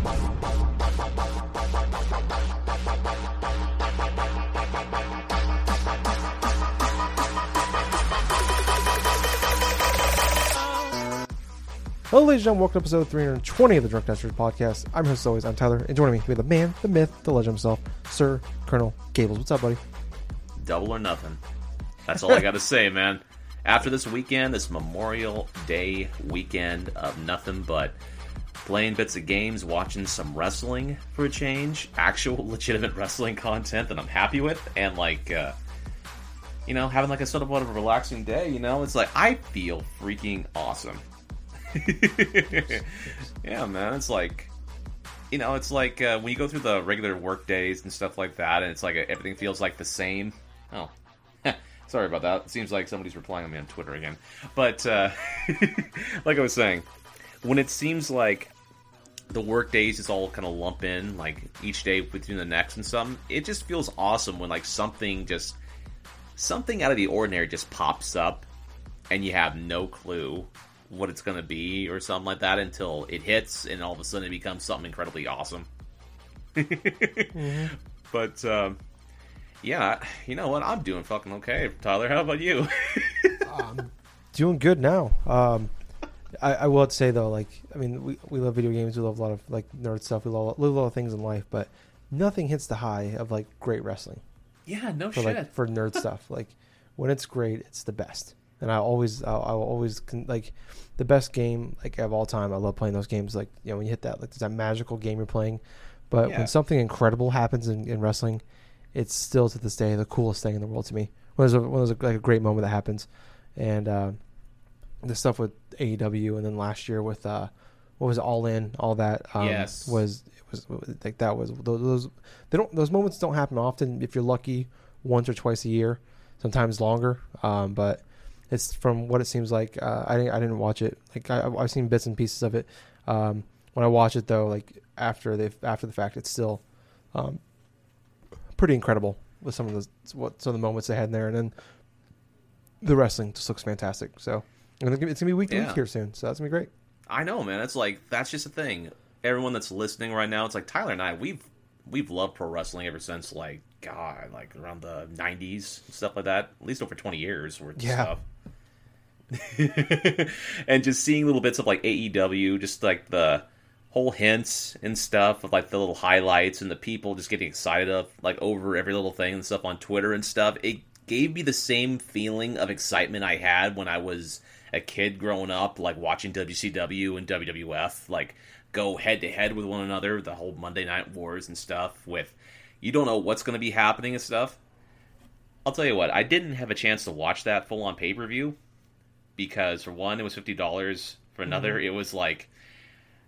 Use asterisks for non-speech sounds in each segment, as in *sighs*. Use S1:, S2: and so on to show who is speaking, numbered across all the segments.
S1: Hello, ladies and gentlemen. Welcome to episode 320 of the Drunk Dastard podcast. I'm your host, as always. I'm Tyler, and joining me, we have the man, the myth, the legend himself, Sir Colonel Gables. What's up, buddy?
S2: Double or nothing. That's all I got to say, man. After this weekend, this Memorial Day weekend of nothing but playing bits of games, watching some wrestling for a change, *laughs* actual legitimate wrestling content that I'm happy with, and like, uh, you know, having like a sort of what a relaxing day. You know, it's like I feel freaking awesome. *laughs* yeah, man, it's like, you know, it's like uh, when you go through the regular work days and stuff like that, and it's like everything feels like the same. Oh, *laughs* sorry about that. It seems like somebody's replying on me on Twitter again. But uh, like I was saying, when it seems like the work days is all kind of lump in, like each day between the next and something, it just feels awesome when like something just something out of the ordinary just pops up, and you have no clue what it's going to be or something like that until it hits and all of a sudden it becomes something incredibly awesome. mm-hmm. *laughs* But um, yeah, you know what? I'm doing fucking okay, Tyler. How about you? *laughs*
S1: um, doing good now. Um, I, I will say though, like, I mean, we, we love video games. We love a lot of like nerd stuff. We love, love a lot of things in life, but nothing hits the high of like great wrestling.
S2: Yeah, no
S1: for,
S2: shit.
S1: Like, for nerd stuff, *laughs* like when it's great, it's the best and I always I will always like the best game like of all time. I love playing those games. Like you know when you hit that like that magical game you're playing, but yeah. when something incredible happens in, in, wrestling, it's still to this day the coolest thing in the world to me. When there's a, when there's a, like a great moment that happens, and uh, the stuff with AEW and then last year with uh, what was it, All In, all that um,
S2: yes.
S1: was was like that was those they don't those moments don't happen often if you're lucky once or twice a year, sometimes longer. Um, but it's from what it seems like. Uh, I didn't I didn't watch it. Like I, have seen bits and pieces of it. Um, when I watch it though, like after they after the fact, it's still um, pretty incredible with some of the what some of the moments they had in there, and then the wrestling just looks fantastic. So it's gonna be week to yeah. week here soon. So that's gonna be great.
S2: I know, man. It's like that's just a thing. Everyone that's listening right now, it's like Tyler and I. We've we've loved pro wrestling ever since like God, like around the '90s stuff like that. At least over 20 years worth yeah. stuff. *laughs* and just seeing little bits of like AEW, just like the whole hints and stuff of like the little highlights and the people just getting excited of like over every little thing and stuff on Twitter and stuff. It gave me the same feeling of excitement I had when I was a kid growing up, like watching WCW and WWF, like go head to head with one another, the whole Monday Night Wars and stuff. With you don't know what's going to be happening and stuff. I'll tell you what, I didn't have a chance to watch that full on pay per view because for one, it was fifty dollars. For another, mm-hmm. it was like,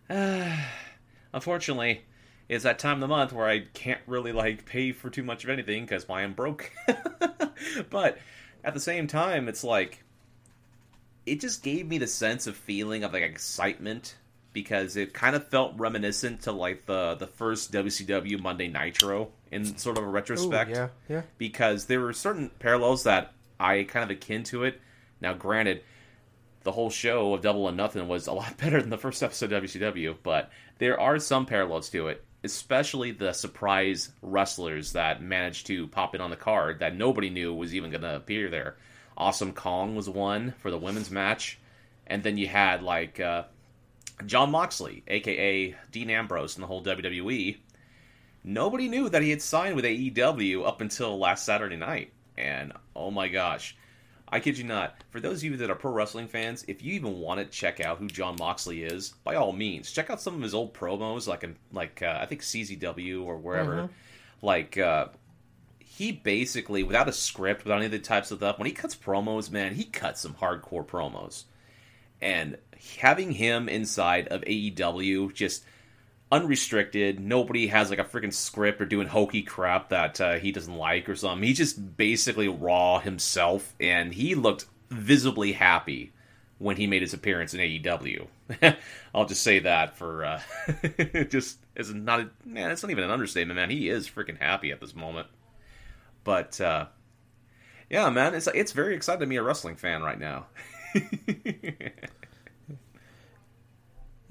S2: uh, *sighs* unfortunately, it's that time of the month where I can't really like pay for too much of anything because I am broke. *laughs* but at the same time, it's like it just gave me the sense of feeling of like excitement because it kind of felt reminiscent to like the the first WCW Monday Nitro in sort of a retrospect.
S1: Ooh, yeah, yeah.
S2: Because there were certain parallels that I kind of akin to it. Now, granted, the whole show of Double or Nothing was a lot *laughs* better than the first episode of WCW, but there are some parallels to it, especially the surprise wrestlers that managed to pop in on the card that nobody knew was even going to appear there. Awesome Kong was one for the women's match, and then you had like uh, Jon Moxley, aka Dean Ambrose, in the whole WWE. Nobody knew that he had signed with AEW up until last Saturday night, and oh my gosh I kid you not. For those of you that are pro wrestling fans, if you even want to check out who Jon Moxley is, by all means, check out some of his old promos, like like uh, I think CZW or wherever. Mm-hmm. Like uh, he basically, without a script, without any of the types of stuff, when he cuts promos, man, he cuts some hardcore promos. And having him inside of AEW just unrestricted. Nobody has like a freaking script or doing hokey crap that uh, he doesn't like or something. He's just basically raw himself, and he looked visibly happy when he made his appearance in AEW. *laughs* I'll just say that for uh, *laughs* just as not a, man. It's not even an understatement, man. He is freaking happy at this moment. But uh, yeah, man, it's it's very exciting to be a wrestling fan right now. *laughs*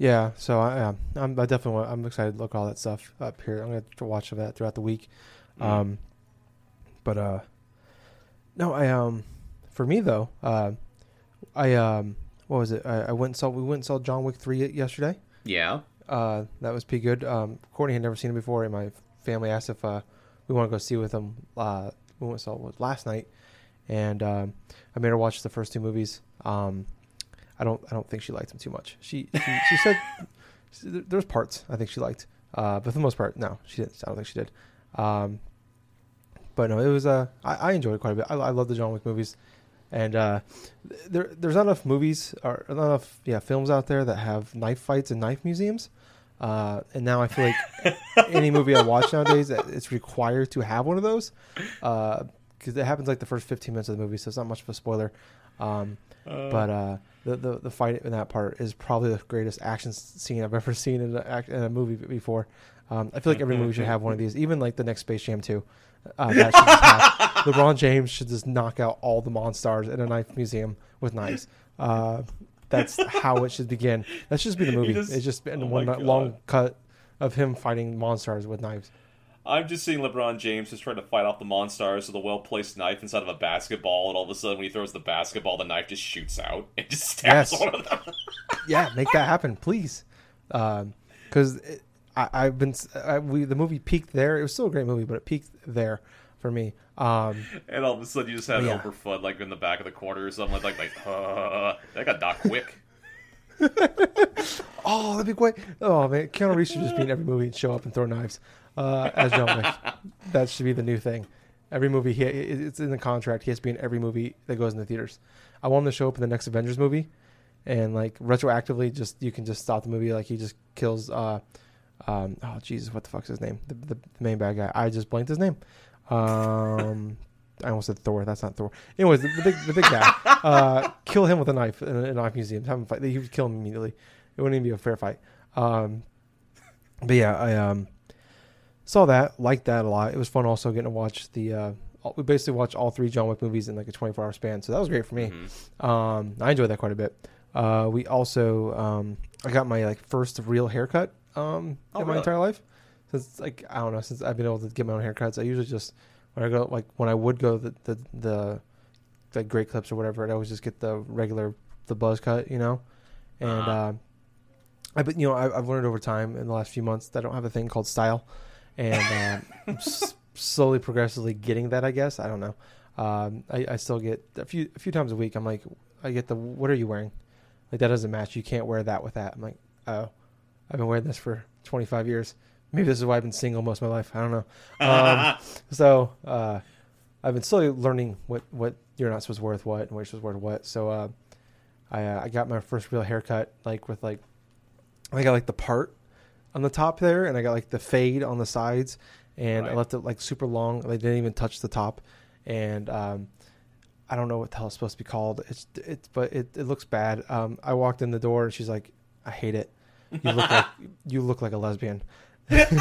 S1: Yeah, so I, I'm I definitely want, I'm excited to look at all that stuff up here. I'm gonna to watch that throughout the week.
S2: Mm.
S1: Um, but uh, no, I um, for me though, uh, I um, what was it? I, I went and saw we went and saw John Wick three yesterday.
S2: Yeah.
S1: Uh, that was pretty good. Um, Courtney had never seen it before, and my family asked if uh, we want to go see with them. Uh, we went saw it last night, and um, I made her watch the first two movies. Um, I don't, I don't think she liked them too much. She, she, she said *laughs* there's parts I think she liked, uh, but for the most part, no, she didn't. I don't think she did. Um, but no, it was. Uh, I, I enjoyed it quite a bit. I, I love the John Wick movies, and uh, there, there's not enough movies or not enough, yeah, films out there that have knife fights and knife museums. Uh, and now I feel like any movie I watch nowadays, it's required to have one of those, because it happens like the first 15 minutes of the movie, so it's not much of a spoiler. Um, but uh, the, the the fight in that part is probably the greatest action scene I've ever *laughs* seen in a, in a movie before. Um, I feel like every movie should have one of these, even like the next Space Jam 2. Uh, that should just have, *laughs* LeBron James should just knock out all the Monstars in a knife museum with knives. Uh, that's *laughs* how it should begin. That should just be the movie.
S2: just-
S1: it's just been
S2: oh
S1: one long cut of him fighting monsters with knives.
S2: I'm just seeing LeBron James just trying to fight off the monsters with a well placed knife inside of a basketball, and all of a sudden, when he throws the basketball, the knife just shoots out and just stabs
S1: Yes.
S2: one of them. *laughs*
S1: yeah, make that happen, please. Um, because I I've been I, we the movie peaked there. It was still a great movie, but it peaked there for me. Um,
S2: and all of a sudden, you just have
S1: Yeah.
S2: Elmer Fudd like in the back of the corner or something like that, like uh, that got Doc quick. *laughs*
S1: oh, that'd be great. Oh man, Keanu Reeves should just be in every movie and show up and throw knives uh, as John Wick. *laughs* that should be the new thing. Every movie he it's in the contract. He has to be in every movie that goes in the theaters. I want him to show up in the next Avengers movie, and like retroactively, just you can just stop the movie. Like he just kills. Uh, um, oh Jesus, what the fuck's his name? The, the, the main bad guy. I just blanked his name. Um, I almost said Thor. That's not Thor. Anyways, the, the big the big guy. Uh, *laughs* kill him with a knife in a, knife museum. Have him fight. He would kill him immediately. It wouldn't even be a fair fight. Um, but yeah, I um saw that, liked that a lot. It was fun also getting to watch the. Uh, all- we basically watched all three John Wick movies in like a 24 hour span, so that was great for me. Um, I enjoyed that quite a bit. Uh, we also um, I got my like first real haircut um,
S2: Oh,
S1: in my
S2: really?
S1: entire life. Since like I don't know, since I've been able to get my own haircuts, I usually just when I go like when I would go the the the like great clips or whatever, I'd always just get the regular the buzz cut, you know. And
S2: Uh-huh.
S1: uh, I but you know I, I've learned over time in the last few months that I don't have a thing called style, and uh, I'm *laughs* s- slowly progressively getting that. I guess I don't know. Um, I, I still get a few a few times a week. I'm like, I get the what are you wearing? Like that doesn't match. You can't wear that with that. I'm like, oh, I've been wearing this for 25 years. Maybe this is why I've been single most of my life. I don't know. *laughs* Um, so uh, I've been slowly learning what what you're not supposed to wear what and what you're supposed to wear what. So uh, I uh, I got my first real haircut like with like I got like the part on the top there, and I got like the fade on the sides, and I left it like super long. They didn't even touch the top, and um, I don't know what the hell it's supposed to be called. It's it's but it, it looks bad. Um, I walked in the door, and she's like, "I hate it. You look like *laughs* you look like a lesbian." *laughs*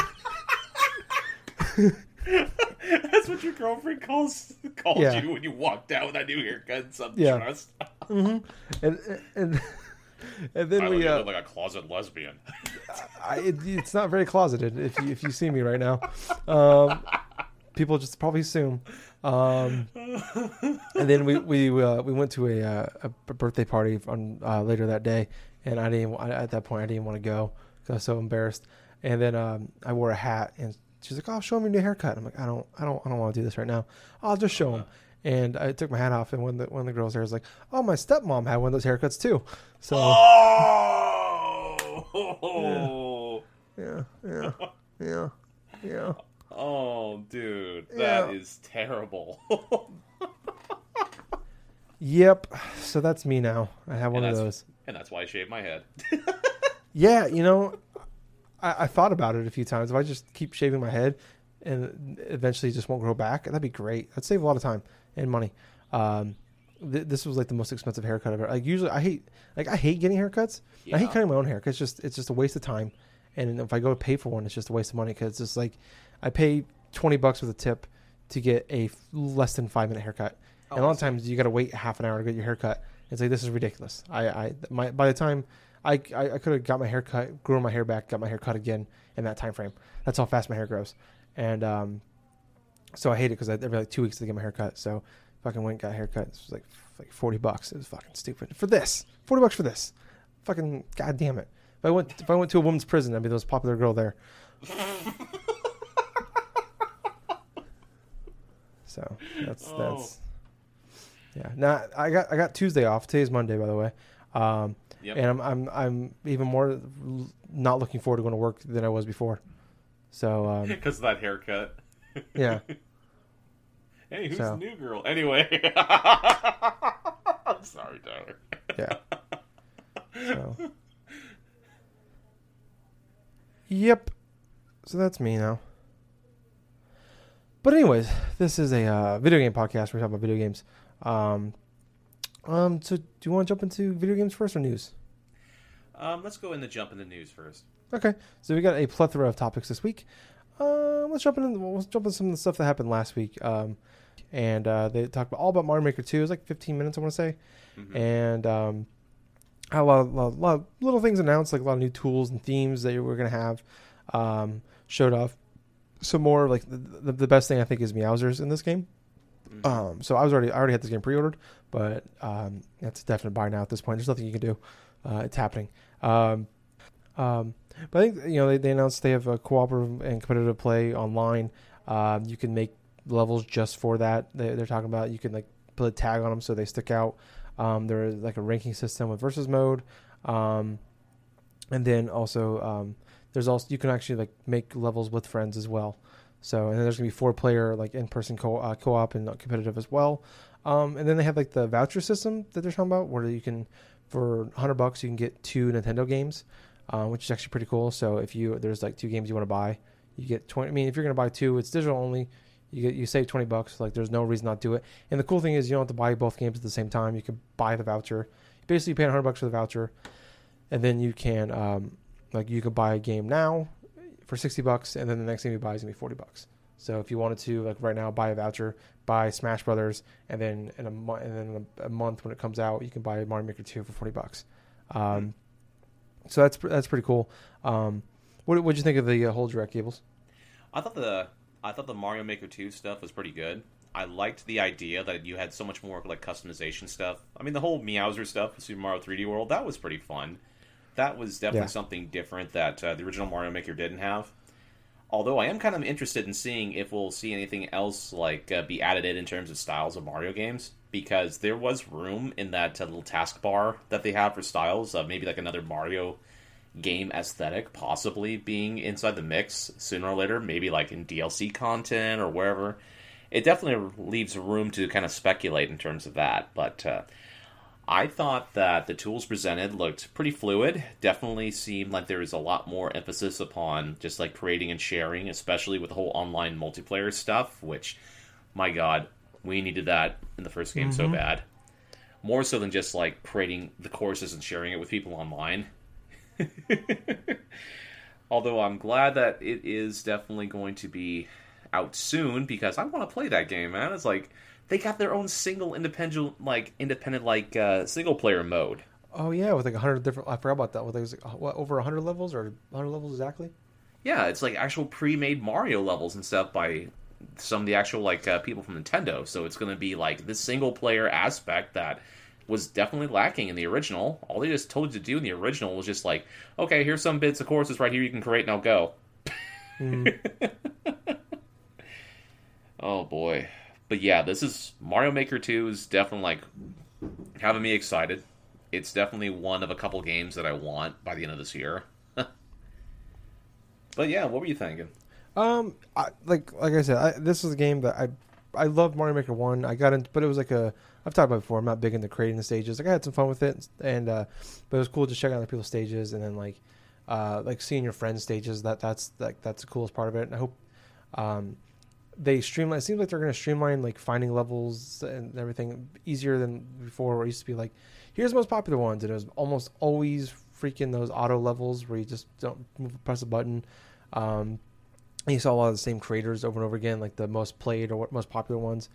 S2: That's what your girlfriend calls calls
S1: Yeah.
S2: you when you walked out with that new haircut and some
S1: Yeah.
S2: trust.
S1: and and and then
S2: I
S1: we
S2: look, you
S1: uh,
S2: like a closet lesbian.
S1: I, it, it's not very closeted if you if you see me right now. Um, people just probably assume. Um, and then we we uh, we went to a uh, a birthday party on uh, later that day, and I didn't I, at that point I didn't want to go because I was so embarrassed. And then um, I wore a hat, and she's like, "Oh, show me your new haircut." I'm like, "I don't I don't I don't want to do this right now. I'll just show him." And I took my hat off, and one of the one of the girls there was like, "Oh, my stepmom had one of those haircuts too." So
S2: Oh, *laughs*
S1: yeah, yeah, yeah, yeah.
S2: oh, dude, that
S1: Yeah.
S2: is terrible. *laughs*
S1: Yep. So that's me now. I have one
S2: and,
S1: of those.
S2: and that's why I shaved my head.
S1: Yeah, you know, I, I thought about it a few times. If I just keep shaving my head and eventually just won't grow back, that'd be great. That'd save a lot of time and money. Um, th- this was like the most expensive haircut I've ever. Like usually, I hate like I hate getting haircuts. I hate cutting my own hair. 'cause It's just it's just a waste of time. And if I go to pay for one, it's just a waste of money because it's just like I pay twenty bucks with a tip to get a f- less than five minute haircut. and a
S2: Oh,
S1: lot of times you got to wait half an hour to get your haircut. It's like this is ridiculous. I, I my by the time I I, I could have got my hair cut, grew my hair back, got my hair cut again in that time frame. That's how fast my hair grows, and um, so I hate it because every like two weeks to get my hair cut. So fucking went and got a haircut. It was like like forty bucks. It was fucking stupid for this. Forty bucks for this. Fucking goddamn it. If I went if I went to a woman's prison, I'd be the most popular girl there. *laughs* so that's
S2: Oh.
S1: that's yeah. Now I got I got Tuesday off. Today's Monday, by the way. Um,
S2: Yep.
S1: and I'm I'm I'm even more not looking forward to going to work than I was before. So um, *laughs*
S2: Because of that haircut.
S1: yeah, *laughs*
S2: Hey, who's
S1: So-
S2: the new girl? Anyway. *laughs* I'm sorry, Tyler.
S1: yeah. So. Yep. So that's me now. But anyways, this is a uh, video game podcast. We're talking about video games. Um, um. So do you want to jump into video games first or news?
S2: Um, let's go in the jump in the news first.
S1: Okay. So we got a plethora of topics this week. Um, let's jump into let's jump into some of the stuff that happened last week. Um, and uh, they talked about, all about Mario Maker 2. It was like 15 minutes, I want to say.
S2: Mhm.
S1: And um, a lot, of, lot, lot of little things announced, like a lot of new tools and themes that we're going to have. Um, showed off some more. Like the, the, the best thing I think is Meowsers in this game.
S2: Mhm.
S1: Um, so I was already I already had this game pre-ordered, but um, that's a definite buy now at this point. There's nothing you can do. Uh, it's happening. Um, um, but I think you know they, they announced they have a cooperative and competitive play online. Um, you can make levels just for that. They, they're talking about you can like put a tag on them so they stick out. Um, there is like a ranking system with versus mode, um, and then also um, there's also you can actually like make levels with friends as well. So and then there's gonna be four player like in person co uh, op and competitive as well. Um, and then they have like the voucher system that they're talking about where you can for 100 bucks you can get two Nintendo games, uh, which is actually pretty cool. So if you there's like two games you want to buy, you get 20. I mean if you're gonna buy two, it's digital only. You get you save 20 bucks. Like there's no reason not to do it. And the cool thing is you don't have to buy both games at the same time. You can buy the voucher. Basically, you pay 100 bucks for the voucher, and then you can um, like you could buy a game now for 60 bucks, and then the next game you buy is gonna be 40 bucks. So if you wanted to, like right now, buy a voucher, buy Smash Brothers, and then in a month, and then in a, month when it comes out, you can buy Mario Maker 2 for 40 bucks. Um, So that's that's pretty cool. Um, what what'd you think of the uh, whole direct Gables?
S2: I thought the I thought the Mario Maker 2 stuff was pretty good. I liked the idea that you had so much more like customization stuff. I mean, the whole Meowser stuff, with Super Mario 3D World, that was pretty fun. That was definitely
S1: Yeah.
S2: something different that uh, the original Mario Maker didn't have. Although I am kind of interested in seeing if we'll see anything else like uh, be added in in terms of styles of Mario games, because there was room in that uh, little taskbar that they have for styles of maybe like another Mario game aesthetic possibly being inside the mix sooner or later, maybe like in DLC content or wherever. It definitely leaves room to kind of speculate in terms of that, but uh, I thought that the tools presented looked pretty fluid. Definitely seemed like there was a lot more emphasis upon just like creating and sharing, especially with the whole online multiplayer stuff, which, my god, we needed that in the first game so
S1: Mhm.
S2: bad. More so than just like creating the courses and sharing it with people online. *laughs* Although I'm glad that it is definitely going to be out soon because I want to play that game, man. It's like they got their own single independent like independent like uh, single player mode.
S1: Oh yeah, with like a 100 different. I forgot about that. With like, was it, what over 100 levels or 100 levels exactly?
S2: Yeah, it's like actual pre-made Mario levels and stuff by some of the actual like uh, people from Nintendo. So it's going to be like this single player aspect that was definitely lacking in the original. All they just told you to do in the original was just like, okay, here's some bits of courses right here you can create. Now go.
S1: Mm. *laughs*
S2: Oh boy. But yeah, this is Mario Maker 2 is definitely like having me excited. It's definitely one of a couple games that I want by the end of this year. *laughs* but yeah, what were you thinking?
S1: Um, I, like like I said, I, this is a game that I I love Mario Maker One. I got into, but it was like a I've talked about before. I'm not big into creating the stages. Like I had some fun with it, and uh, but it was cool just checking out other people's stages and then like uh like seeing your friends' stages. That that's like that's the coolest part of it. And I hope um they streamline. It seems like they're going to streamline like finding levels and everything easier than before. Where it used to be like, here's the most popular ones, and it was almost always freaking those auto levels where you just don't press a button. Um, and you saw a lot of the same creators over and over again, like the most played or what most popular ones.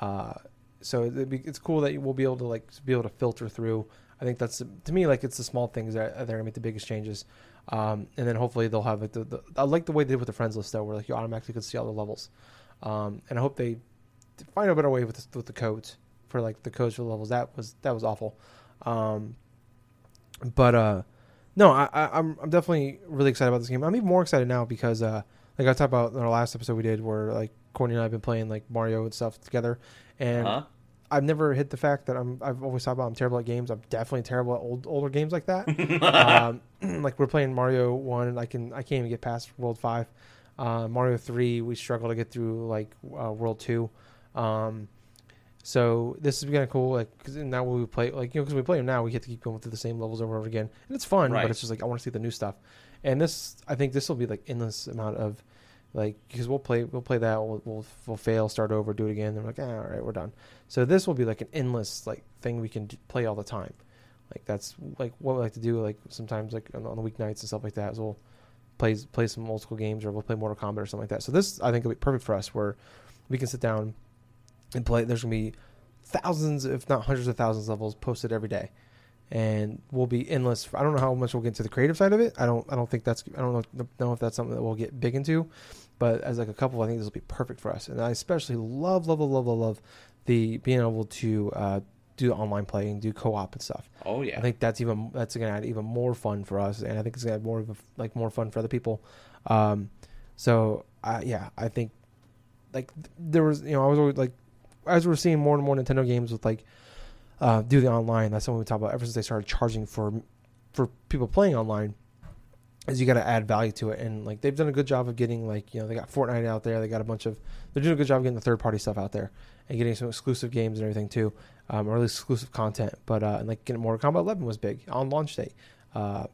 S1: Uh, so be, it's cool that we'll be able to like be able to filter through I think that's to me like it's the small things that that are gonna make the biggest changes. Um, and then hopefully they'll have like the, the I like the way they did with the friends list though, where like you automatically could see all the levels. Um, and I hope they find a better way with the, with the codes for like the codes for the levels. That was that was awful. Um, but uh, no, I, I, I'm I'm definitely really excited about this game. I'm even more excited now because uh, like I talked about in our last episode we did, where like Courtney and I have been playing like Mario and stuff together, and
S2: Huh?
S1: I've never hit the fact that I'm. I've always thought about I'm terrible at games. I'm definitely terrible at old older games like that. *laughs* um, *clears throat* like we're playing Mario one, and I can I can't even get past World Five. Uh, Mario three, we struggle to get through like uh, World Two. Um, so this is kind of cool. Like because now we play, like you know, because we play them now, we get to keep going through the same levels over and over again, and it's fun.
S2: Right.
S1: But it's just like I want to see the new stuff. And this, I think, this will be like endless amount of like because we'll play we'll play that we'll, we'll we'll fail start over do it again then we're like ah, all right we're done so this will be like an endless like thing we can d- play all the time like that's like what we like to do like sometimes like on, on the weeknights and stuff like that is we'll play play some old school games or we'll play Mortal Kombat or something like that so this I think will be perfect for us where we can sit down and play there's gonna be thousands if not hundreds of thousands of levels posted every day and we'll be endless. I don't know how much we'll get into the creative side of it. I don't. I don't think that's. I don't know, know if that's something that we'll get big into. But as like a couple, I think this will be perfect for us. And I especially love, love, love, love, love the being able to uh, do online play and do co-op and stuff.
S2: Oh yeah.
S1: I think that's even that's going to add even more fun for us, and I think it's going to add more of a, like more fun for other people. Um, so uh, yeah, I think like there was you know I was always like as we're seeing more and more Nintendo games with like uh, do the online. That's something we talk about ever since they started charging for for people playing online. Is you got to add value to it, and like they've done a good job of getting like you know they got Fortnite out there, they got a bunch of they're doing a good job of getting the third party stuff out there and getting some exclusive games and everything too, um, or at least exclusive content. But uh, and like getting Mortal Kombat 11 was big on launch day. Uh,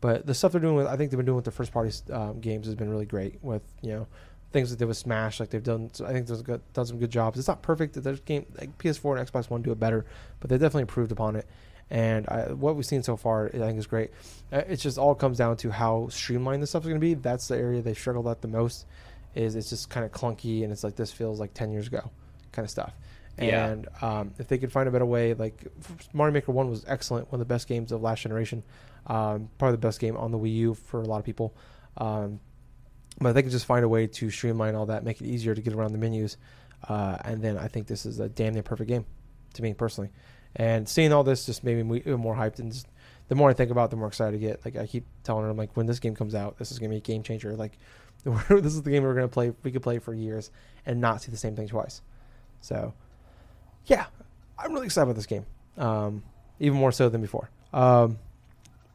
S1: but the stuff they're doing with I think they've been doing with the first party um, games has been really great with you know things that they with Smash like they've done. I think they've done some good jobs. It's not perfect. That there's game like PS4 and Xbox One do it better, but they definitely improved upon it. And I, what we've seen so far, I think is great. Uh, It just all comes down to how streamlined this stuff is going to be. That's the area they struggled at the most. Is it's just kind of clunky and it's like this feels like ten years ago, kind of stuff.
S2: Yeah.
S1: And um, if they could find a better way, like Mario Maker One was excellent, one of the best games of last generation, um, probably the best game on the Wii U for a lot of people. Um, but if they could just find a way to streamline all that, make it easier to get around the menus, uh, and then I think this is a damn near perfect game to me personally. And seeing all this just made me even more hyped. And just, the more I think about, it, the more excited I get. Like I keep telling her, I'm like, when this game comes out, this is gonna be a game changer. Like *laughs* this is the game we're gonna play. We could play for years and not see the same thing twice. So, yeah, I'm really excited about this game. Um, even more so than before. Um,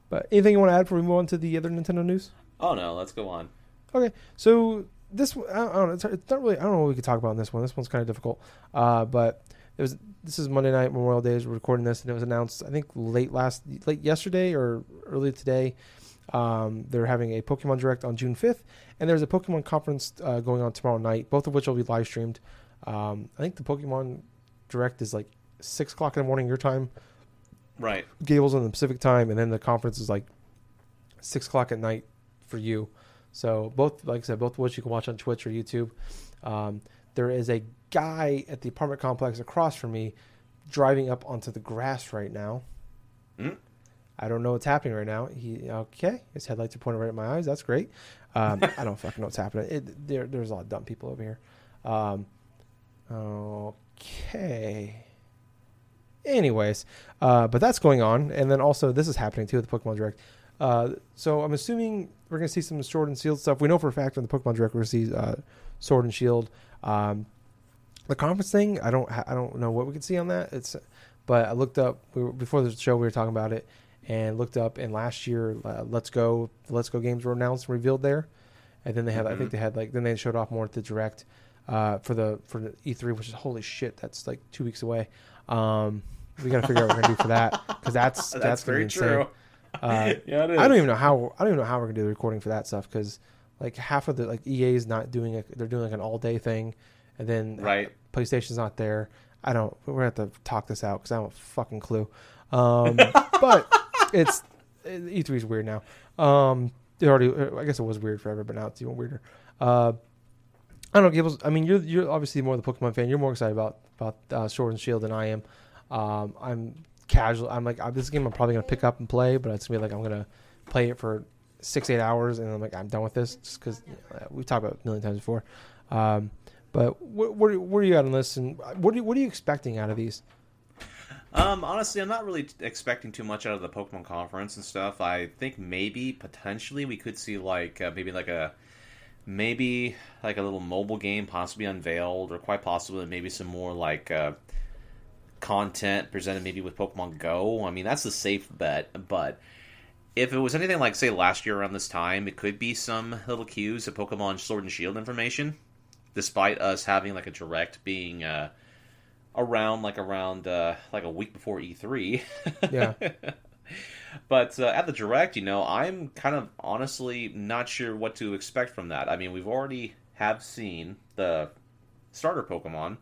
S1: but anything you want to add before we move on to the other Nintendo news?
S2: Oh no, let's go on.
S1: Okay, so this I don't, know. It's, it's not really. I don't know what we could talk about in this one. This one's kind of difficult. Uh, but it was. This is Monday night Memorial Day. We're recording this, and it was announced. I think late last, late yesterday or early today. Um, they're having a Pokemon Direct on June fifth, and there's a Pokemon conference uh, going on tomorrow night. Both of which will be live streamed. Um, I think the Pokemon Direct is like six o'clock in the morning your time.
S2: Right.
S1: Gable's on the Pacific time, and then the conference is like six o'clock at night for you. So both, like I said, both of which you can watch on Twitch or YouTube. Um, there is a guy at the apartment complex across from me driving up onto the grass right now.
S2: Hmm?
S1: I don't know what's happening right now. He okay. His headlights are pointing right at my eyes. That's great. Um, I don't *laughs* fucking know what's happening. It, there, there's a lot of dumb people over here. Um, okay. Anyways, uh, but that's going on, and then also this is happening too at the Pokemon Direct. Uh, so I'm assuming we're gonna see some Sword and Shield stuff. We know for a fact on the Pokemon Direct we're gonna see uh, Sword and Shield. Um, the conference thing, I don't, ha- I don't know what we can see on that. It's, but I looked up we were, before the show. We were talking about it, and looked up. And last year, uh, Let's Go, the Let's Go games were announced and revealed there. And then they had, I think they had like, then they showed off more at the Direct uh, for the for the E3, which is holy shit. That's like two weeks away. Um, we got to figure out what we're gonna do for that because *laughs* that's
S2: That's,
S1: that's,
S2: very
S1: insane.
S2: true.
S1: Uh, *laughs*
S2: yeah, it is.
S1: I don't even know how I don't even know how we're gonna do the recording for that stuff because like half of the like EA is not doing a they're doing like an all day thing, and then
S2: Right.
S1: PlayStation's not there. I don't. We're gonna have to talk this out because I don't have a fucking clue. Um, *laughs* but it's E3 is weird now. Um, it already. I guess it was weird forever, but now it's even weirder. Uh, I don't know, Gables. I mean, you're you're obviously more of the Pokemon fan. You're more excited about about uh, Sword and Shield than I am. Um, I'm casual. I'm like, uh, this game I'm probably gonna pick up and play, but it's gonna be like I'm gonna play it for six eight hours, and I'm like I'm done with this just because we've talked about it a million times before. Um, but wh- where where are you at on this, and what are you, what are you expecting out of these?
S2: Um, honestly, I'm not really t- expecting too much out of the Pokemon conference and stuff. I think maybe potentially we could see like uh, maybe like a maybe like a little mobile game possibly unveiled, or quite possibly maybe some more like uh, content presented maybe with Pokemon Go. I mean, that's the safe bet, but if it was anything like say last year around this time, it could be some little cues of Pokemon Sword and Shield information, despite us having like a direct being. Uh, around like around uh, like a week before E3.
S1: Yeah. *laughs*
S2: but uh, at the direct, you know, I'm kind of honestly not sure what to expect from that. I mean, we've already have seen the starter Pokemon,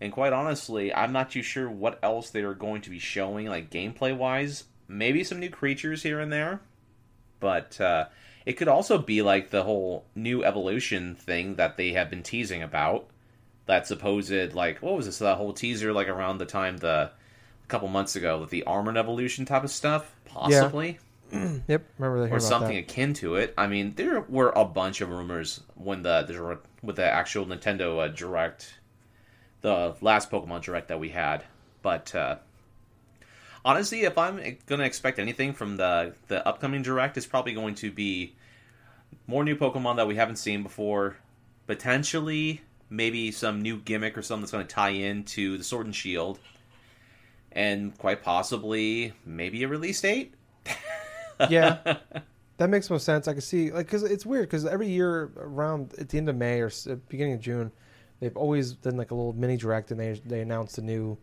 S2: and quite honestly, I'm not too sure what else they are going to be showing, like gameplay wise. Maybe some new creatures here and there, but uh, it could also be like the whole new evolution thing that they have been teasing about that supposed like what was this that whole teaser like around the time the couple months ago with the armored evolution type of stuff possibly. *clears throat*
S1: Yep, remember that
S2: or something akin to it. I mean, there were a bunch of rumors when the, the with the actual Nintendo uh, Direct, the last Pokemon Direct that we had. But uh, honestly, if I'm going to expect anything from the the upcoming Direct, it's probably going to be more new Pokemon that we haven't seen before, potentially maybe some new gimmick or something that's going to tie into the Sword and Shield, and quite possibly maybe a release date. *laughs*
S1: yeah, that makes most sense. I can see like because it's weird because every year around at the end of May or beginning of June, they've always done like a little mini direct and they they announce the new.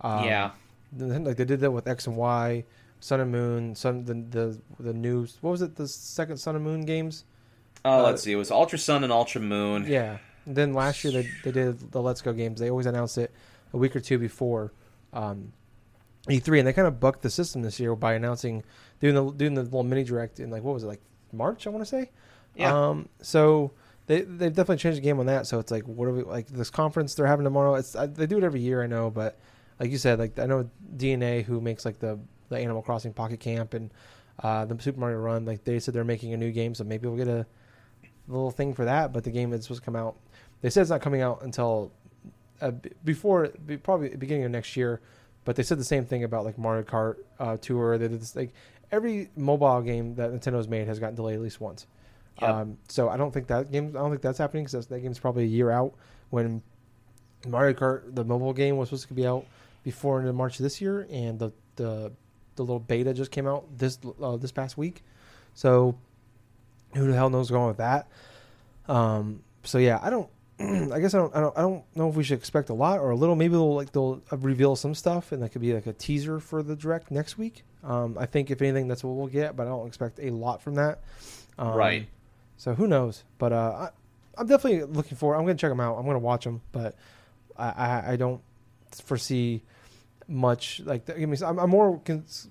S1: Um,
S2: yeah.
S1: Like they did that with X and Y, Sun and Moon, Sun the the the new what was it the second Sun and Moon games?
S2: Oh,
S1: Uh,
S2: let's see. It was Ultra Sun and Ultra Moon.
S1: Yeah. And then last year they they did the Let's Go games. They always announced it a week or two before um, E3, and they kind of bucked the system this year by announcing doing the doing the little mini direct in like what was it like March? I want to say.
S2: Yeah.
S1: Um. So they they've definitely changed the game on that. So it's like what are we like this conference they're having tomorrow? It's I, they do it every year, I know, but like you said, like I know DeNA who makes like the the Animal Crossing Pocket Camp and uh, the Super Mario Run. Like they said they're making a new game, so maybe we'll get a little thing for that. But the game is supposed to come out. They said it's not coming out until uh, before be- probably beginning of next year. But they said the same thing about like Mario Kart uh, Tour. They did this, like every mobile game that Nintendo's made has gotten delayed at least once.
S2: Yep.
S1: Um, so I don't think that game. I don't think that's happening because that game's probably a year out. When Mario Kart, the mobile game, was supposed to be out before into March this year, and the the the little beta just came out this uh, this past week. So who the hell knows what's going on with that? Um, so yeah, I don't. *clears throat* I guess I don't, I don't. I don't know if we should expect a lot or a little. Maybe they'll like they'll uh, reveal some stuff, and that could be like a teaser for the direct next week. Um, I think if anything, that's what we'll get, but I don't expect a lot from that. Um,
S2: Right.
S1: So who knows? But uh, I, I'm definitely looking for. I'm going to check them out. I'm going to watch them, but I, I, I don't foresee much like. I mean, I'm, I'm more cons-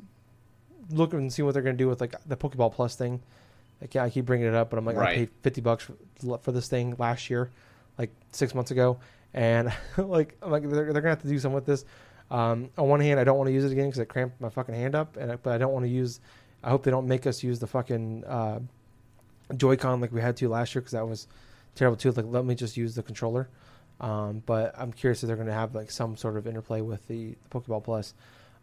S1: looking and see what they're going to do with like the Pokeball Plus thing. Like, yeah, I keep bringing it up, but I'm like, I paid 50 bucks for, for this thing last year, like six months ago, and *laughs* like, I'm like they're, they're gonna have to do something with this. Um, on one hand, I don't want to use it again because it cramped my fucking hand up, and I, but I don't want to use. I hope they don't make us use the fucking uh, Joy-Con like we had to last year because that was terrible too. Like, let me just use the controller. Um, but I'm curious if they're going to have like some sort of interplay with the, the Pokeball Plus.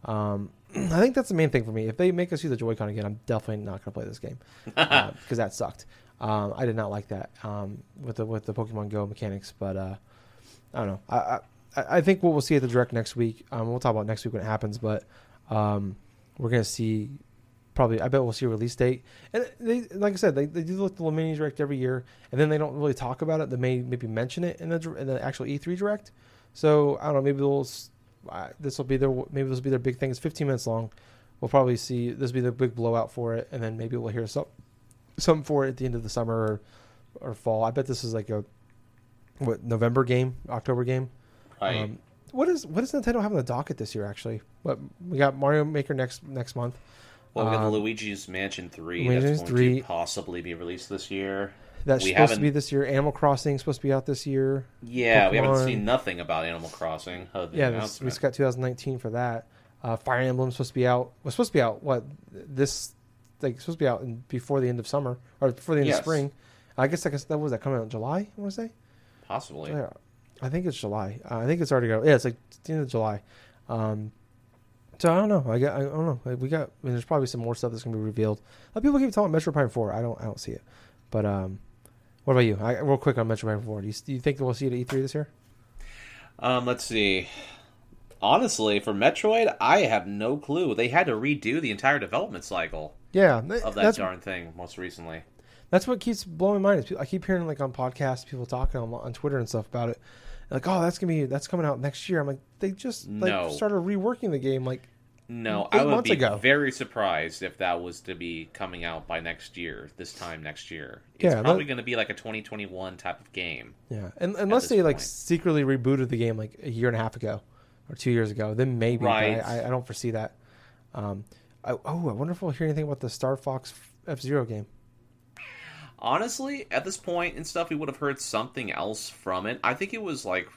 S1: Um, *clears throat* I think that's the main thing for me. If they make us use the Joy-Con again, I'm definitely not going to play this game *laughs* because that sucked. Um, I did not like that um, with the with the Pokemon Go mechanics. But uh, I don't know. I, I I think what we'll see at the direct next week. Um, we'll talk about next week when it happens. But um, we're to see probably. I bet we'll see a release date. And they, like I said, they, they do look the mini direct every year, and then they don't really talk about it. They may maybe mention it in the in the actual E3 direct. So I don't know. Maybe they'll. This will be their maybe this will be their big thing. It's 15 minutes long. We'll probably see this will be the big blowout for it, and then maybe we'll hear some something for it at the end of the summer or, or fall. I bet this is like a what November game, October game.
S2: Right.
S1: Um, what is what does Nintendo have on the docket this year? Actually, what we got Mario Maker next next month.
S2: well, we got
S1: um,
S2: the Luigi's Mansion 3
S1: Luigi's
S2: that's going
S1: 3.
S2: to possibly be released this year.
S1: That's
S2: We
S1: supposed to be this year. Animal Crossing supposed to be out this year.
S2: Yeah, we haven't seen nothing about Animal Crossing.
S1: Yeah, we just got 2019 for that. Uh, Fire Emblem supposed to be out. Was supposed to be out. What this? Like supposed to be out in, before the end of summer or before the end
S2: Yes.
S1: of spring. I guess I guess that was that coming out in July. I want to say.
S2: Possibly.
S1: Yeah, I think it's July. Uh, I think it's already go. Yeah, it's like the end of July. Um, so I don't know. I got. I don't know. We got. I mean, there's probably some more stuff that's gonna be revealed. Uh, people keep talking about Metroid Prime Four. I don't. I don't see it. But um, what about you? I, real quick on Metroid Prime Four. Do you, do you think we'll see it at E3 this year?
S2: Um, let's see. Honestly, for Metroid, I have no clue. They had to redo the entire development cycle
S1: Yeah,
S2: of that darn thing most recently.
S1: that's what keeps blowing my mind. Is people, I keep hearing like on podcasts, people talking on, on Twitter and stuff about it. Like, oh, that's gonna be that's coming out next year. I'm like, they just like
S2: No.
S1: started reworking the game. Like,
S2: No, I would be
S1: ago.
S2: very surprised if that was to be coming out by next year, this time next year. It's
S1: Yeah,
S2: probably going to be like a 2021 type of game.
S1: Yeah, and unless they like secretly rebooted the game like a year and a half ago or two years ago, then maybe.
S2: Right.
S1: I, I don't foresee that. Um, I, oh, I wonder if we'll hear anything about the Star Fox F Zero game.
S2: Honestly, at this point and stuff, we would have heard something else from it. I think it was like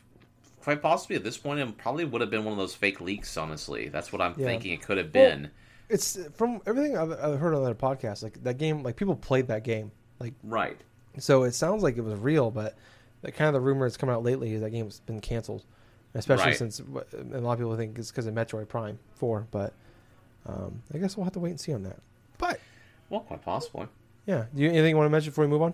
S2: quite possibly at this point, it probably would have been one of those fake leaks. Honestly, that's what I'm
S1: Yeah.
S2: thinking it could have
S1: Well,
S2: been.
S1: It's from everything I've, I've heard on other podcasts. Like that game, like people played that game. Like
S2: right.
S1: so, it sounds like it was real, but the kind of the rumor that's coming out lately is that game's been canceled, especially
S2: Right.
S1: since and a lot of people think it's because of Metroid Prime Four. But um, I guess we'll have to wait and see on that. But
S2: Well, quite possibly.
S1: yeah, do you anything you want to mention before we move on?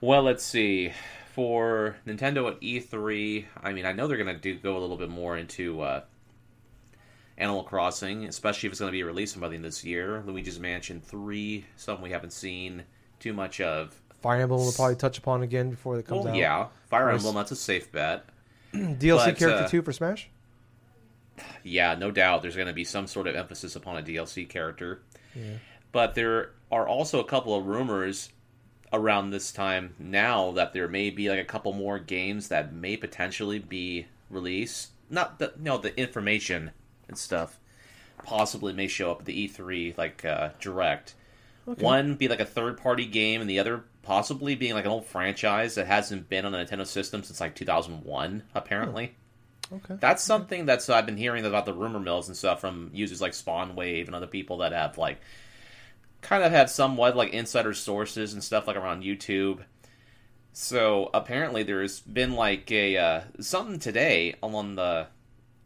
S2: Well, let's see. For Nintendo at E3, I mean, I know they're going to do go a little bit more into uh, Animal Crossing, especially if it's going to be releasing by the end of this year. Luigi's Mansion 3, something we haven't seen too much of.
S1: Fire Emblem will probably touch upon again before it comes
S2: Well,
S1: out.
S2: yeah, Fire Emblem, that's a safe bet. *clears throat*
S1: DLC
S2: But,
S1: character
S2: uh,
S1: two for Smash.
S2: Yeah, no doubt there's going to be some sort of emphasis upon a DLC character.
S1: Yeah.
S2: But there are also a couple of rumors around this time now that there may be like a couple more games that may potentially be released. Not the no the information and stuff possibly may show up at the E3 like uh, direct.
S1: Okay.
S2: One be like a third party game, and the other possibly being like an old franchise that hasn't been on the Nintendo system since like 2001. Apparently,
S1: Okay.
S2: that's something that's I've been hearing about the rumor mills and stuff from users like Spawn Wave and other people that have like kind of have somewhat like insider sources and stuff like around YouTube. So apparently there's been like a uh, something today on the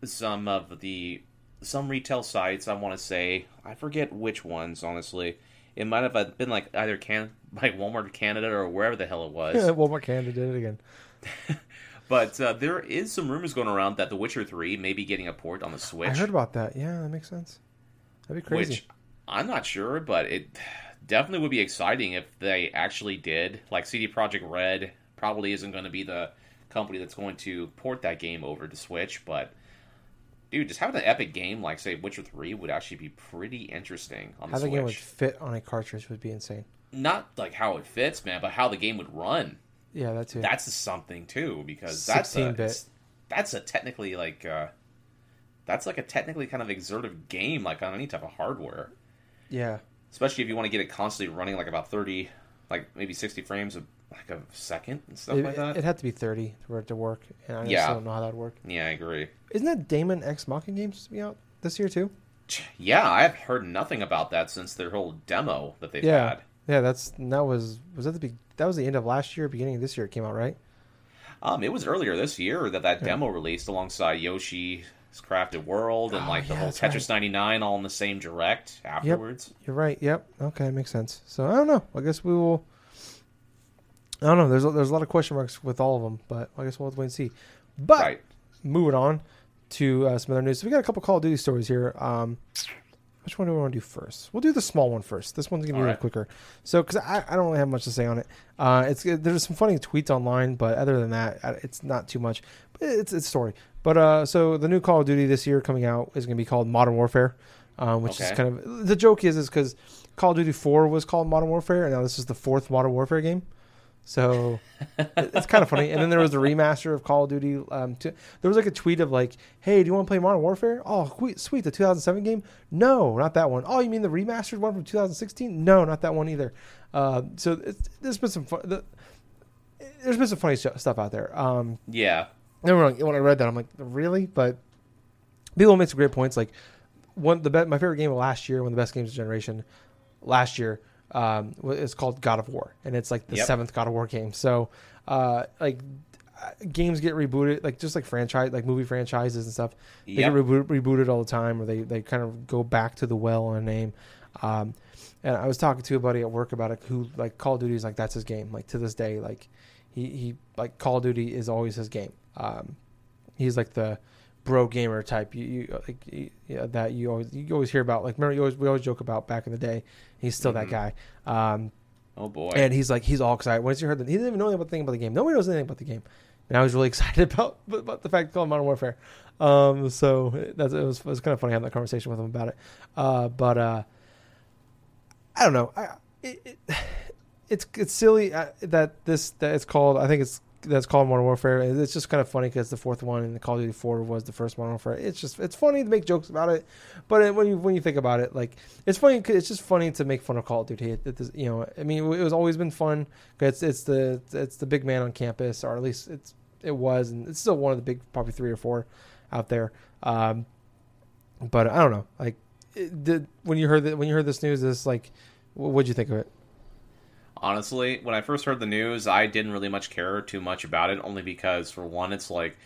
S2: some of the some retail sites I want to say I forget which ones honestly. It might have been like either can *laughs* like Walmart Canada or wherever the hell it was.
S1: Yeah, *laughs* Walmart Canada did it again. *laughs*
S2: But uh, there is some rumors going around that The Witcher 3 may be getting a port on the Switch.
S1: I heard about that. Yeah, that makes sense. That'd be crazy.
S2: Which I'm not sure, but it definitely would be exciting if they actually did. Like CD Projekt Red probably isn't going to be the company that's going to port that game over to Switch, but dude, just having an epic game like say Witcher 3 would actually be pretty interesting on the
S1: How the game would fit on a cartridge would be insane.
S2: Not like how it fits, man, but how the game would run.
S1: Yeah, that too.
S2: That's something too because that's a
S1: 16-bit.
S2: that's a technically like uh that's like a technically kind of exertive game like on any type of hardware.
S1: yeah.
S2: especially if you want to get it constantly running like about 30 like maybe 60 frames of like a second and stuff
S1: It,
S2: like that
S1: it had to be 30 for it to work, and I
S2: Yeah.
S1: don't know how that would work.
S2: yeah i agree
S1: Isn't that Daemon X Machina games to be out this year too?
S2: yeah i've heard nothing about that since their whole demo that they've
S1: Yeah.
S2: had
S1: Yeah, that's that was was that the that was the end of last year, beginning of this year it came out, right?
S2: um it was earlier this year that that demo released alongside yoshi's crafted world and
S1: Oh,
S2: like the
S1: yeah,
S2: whole tetris
S1: right.
S2: 99 all in the same direct afterwards
S1: You're right. Yep. Okay, makes sense. So I don't know. I guess we will. I don't know. There's a, there's a lot of question marks with all of them, but I guess we'll have to wait and see. But
S2: right
S1: moving on to uh, some other news. So we got a couple Call of Duty stories here. Um, which one do we want to do first? We'll do the small one first. This one's gonna be a little
S2: right.
S1: quicker. So, because I, I don't really have much to say on it. Uh, it's there's some funny tweets online, but other than that, uh, it's not too much. But it's it's story. But uh, so the new Call of Duty this year coming out is gonna be called Modern Warfare, um, which is kind of the joke is is because Call of Duty Four was called Modern Warfare, and now this is the fourth Modern Warfare game. So it's kind of funny. And then there was the remaster of Call of Duty. Um, there was like a tweet of like, "Hey, do you want to play Modern Warfare? Oh, sweet, sweet, the 2007 game. No, not that one. Oh, you mean the remastered one from 2016? No, not that one either. Uh, so it's, there's been some fun, the, there's been some funny stu- stuff out there. Um,
S2: yeah
S1: never mind, when I read that, I'm like, really? But People make some great points. Like one the be- my favorite game of last year, one of the best games of generation last year, um, is called God of War, and it's like the
S2: Yep.
S1: seventh God of War game. So, uh, like uh, games get rebooted, like just like franchise, like movie franchises and stuff. They
S2: Yep.
S1: get reboot, rebooted all the time, or they they kind of go back to the well on a name. Um, and I was talking to a buddy at work about it who like Call of Duty is like that's his game. Like to this day, like he he like Call of Duty is always his game. Um, he's like the bro gamer type. You, you like you, yeah, that you always you always hear about. Like remember you always we always joke about back in the day. He's still
S2: Mhm.
S1: that guy. Um,
S2: Oh boy.
S1: and he's like he's all excited once you heard that he didn't even know anything about the thing about the game. Nobody knows anything about the game. And I was really *laughs* excited about about the fact it's called Modern Warfare. Um, so that's it was it was kind of funny having that conversation with him about it. Uh, but uh, I don't know. I, it, it, *sighs* it's it's silly uh, that this that it's called. I think it's that's called Modern Warfare. It's just kind of funny because the fourth one and the Call of Duty Four was the first Modern Warfare. It's just it's funny to make jokes about it, but when you when you think about it, like it's funny. It's just funny to make fun of Call of Duty. It, it, you know, I mean, it was always been fun. It's it's the it's the big man on campus, or at least it's it was, and it's still one of the big, probably three or four out there. Um, but I don't know. Like, it, did when you heard that when you heard this news, this like, what'd you think of it?
S2: Honestly, when I first heard the news, I didn't really much care too much about it, only because for one, it's like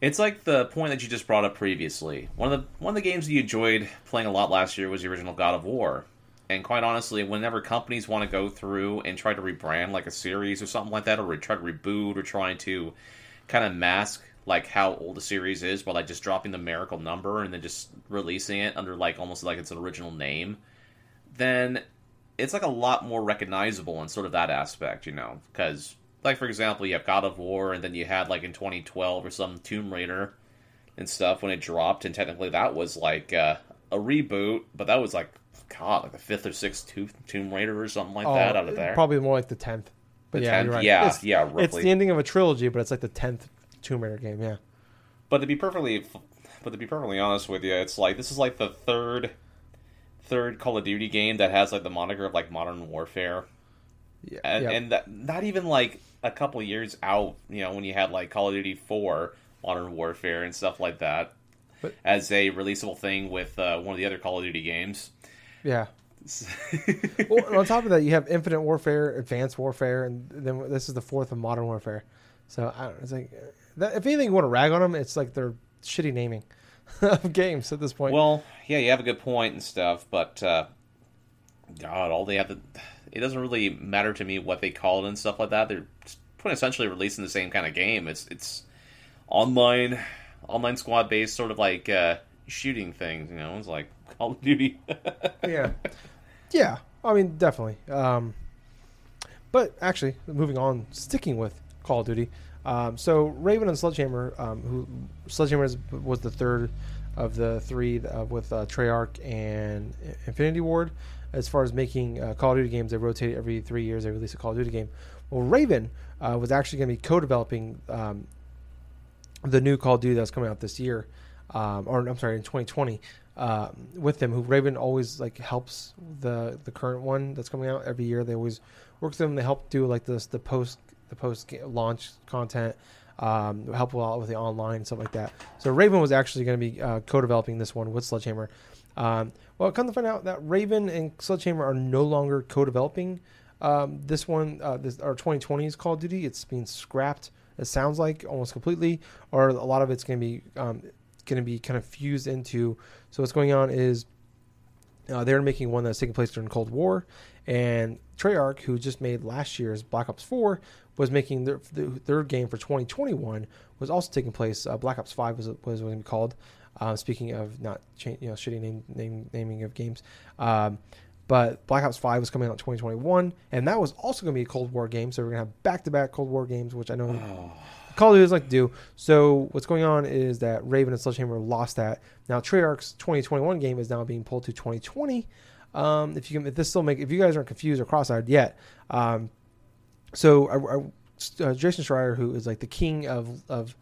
S2: it's like the point that you just brought up previously. One of the one of the games that you enjoyed playing a lot last year was the original God of War. And quite honestly, whenever companies want to go through and try to rebrand like a series or something like that, or try to reboot or trying to kind of mask like how old the series is by like just dropping the numerical number and then just releasing it under like almost like it's an original name, then it's like a lot more recognizable in sort of that aspect, you know, because like for example, you have God of War, and then you had like in 2012 or some Tomb Raider and stuff when it dropped, and technically that was like uh, a reboot, but that was like God, like the fifth or sixth to- Tomb Raider or something like that out of there.
S1: Oh, Probably more like the tenth. But
S2: The
S1: yeah,
S2: 10th?
S1: right.
S2: Yeah,
S1: it's,
S2: yeah,
S1: It's the ending of a trilogy, but it's like the tenth Tomb Raider game. Yeah.
S2: But to be perfectly, but to be perfectly honest with you, it's like this is like the third, third Call of Duty game that has like the moniker of like Modern Warfare.
S1: Yeah.
S2: and,
S1: yeah.
S2: and that, not even like a couple years out, you know, when you had like Call of Duty 4 Modern Warfare and stuff like that
S1: But-
S2: as a releasable thing with uh, one of the other Call of Duty games.
S1: yeah. *laughs* well, on top of that, you have Infinite Warfare, Advanced Warfare, and then this is the fourth of Modern Warfare. So I don't, it's like, that, if anything, you want to rag on them, it's like they're shitty naming *laughs* of games at this point.
S2: well, yeah, you have a good point and stuff, but uh, God, all they have to. It doesn't really matter to me what they call it and stuff like that. They're essentially releasing the same kind of game. It's it's online, online squad based, sort of like uh, shooting things. You know, it's like *laughs* Call of Duty. *laughs*
S1: yeah, yeah. I mean, definitely. Um, but actually, moving on, sticking with Call of Duty. Um, so Raven and Sledgehammer, um, who Sledgehammer is, was the third of the three uh, with uh, Treyarch and Infinity Ward. As far as making uh, Call of Duty games, they rotate every three years. They release a Call of Duty game. Well, Raven uh, was actually going to be co-developing um, the new Call of Duty that's coming out this year, um, or I'm sorry, in 2020, um, with them. Who Raven always like helps the the current one that's coming out every year. They always work with them. They help do like this the post the post launch content. Um, help a lot with the online stuff like that. So Raven was actually going to be uh, co-developing this one with Sledgehammer. Um, well, come to find out that Raven and Sledgehammer are no longer co-developing um, this one. Uh, this our 2020's Call of Duty. It's being scrapped. It sounds like almost completely, or a lot of it's going to be um, going to be kind of fused into. So what's going on is uh, they're making one that's taking place during Cold War, and Treyarch, who just made last year's Black Ops 4, was making their their game for 2021 was also taking place. Uh, Black Ops 5 was was going to be called. Uh, speaking of not cha- you know shitty name, name naming of games, um, but Black Ops 5 was coming out in 2021, and that was also going to be a Cold War game. So we're going to have back to back Cold War games, which I know Call of Duty doesn't like to do. So what's going on is that Raven and Sledgehammer lost that. Now Treyarch's 2021 game is now being pulled to 2020. Um, if you can, if this still make, if you guys aren't confused or cross-eyed yet, um, so I, I, uh, Jason Schreier, who is like the king of of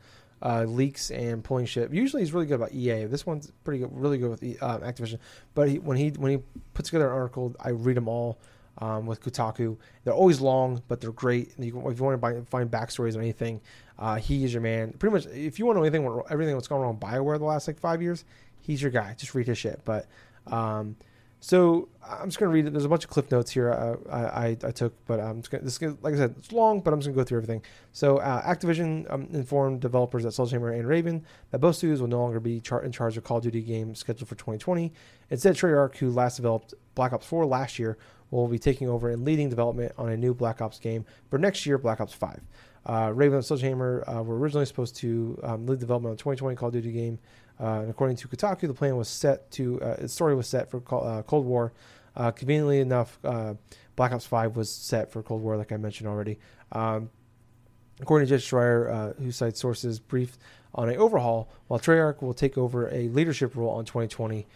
S1: uh, leaks and pulling shit, usually he's really good about EA. This one's pretty good, really good with uh, Activision. But he, when he when he puts together an article, I read them all. um, with Kotaku. They're always long, but they're great. You if you want to buy, find backstories or anything, uh, he is your man. Pretty much, if you want to know anything, everything that's gone wrong with Bioware the last like five years, he's your guy. Just read his shit. But um, so I'm just gonna read it. There's a bunch of cliff notes here uh, I, I, I took, but I'm just gonna, this is, like I said, it's long, but I'm just gonna go through everything. So uh, Activision um, informed developers at Sledgehammer and Raven that both studios will no longer be char- in charge of Call of Duty games scheduled for 2020. Instead, Treyarch, who last developed Black Ops 4 last year, will be taking over and leading development on a new Black Ops game for next year, Black Ops 5. Uh, Raven and Sledgehammer uh, were originally supposed to um, lead development on 2020 Call of Duty game. Uh, and according to Kotaku, the plan was set to uh, its story was set for uh, Cold War. Uh, conveniently enough, Black Ops 5 was set for Cold War, like I mentioned already. Um, according to Jet Schreier, who cites sources briefed on an overhaul, while Treyarch will take over a leadership role on 2020,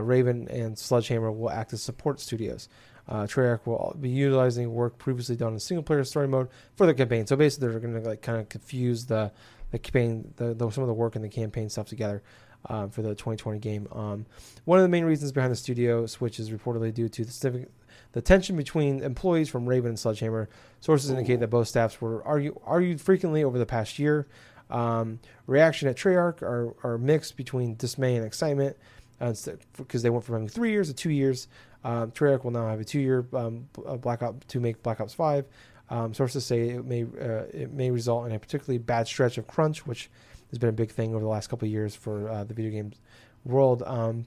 S1: Raven and Sledgehammer will act as support studios. Uh, Treyarch will be utilizing work previously done in single player story mode for the campaign. So basically, they're going to like kind of confuse the the campaign, the, the, some of the work and the campaign stuff together. Um, for the 2020 game. Um, one of the main reasons behind the studio switch is reportedly due to the, the tension between employees from Raven and Sledgehammer. Sources Ooh. indicate that both staffs were argue, argued frequently over the past year. Um, reaction at Treyarch are, are mixed between dismay and excitement because uh, they went from having three years to two years. Um, Treyarch will now have a two-year um, Black Ops to make Black Ops Five. Um, sources say it may uh, it may result in a particularly bad stretch of crunch, which has been a big thing over the last couple of years for uh, the video games world. Um,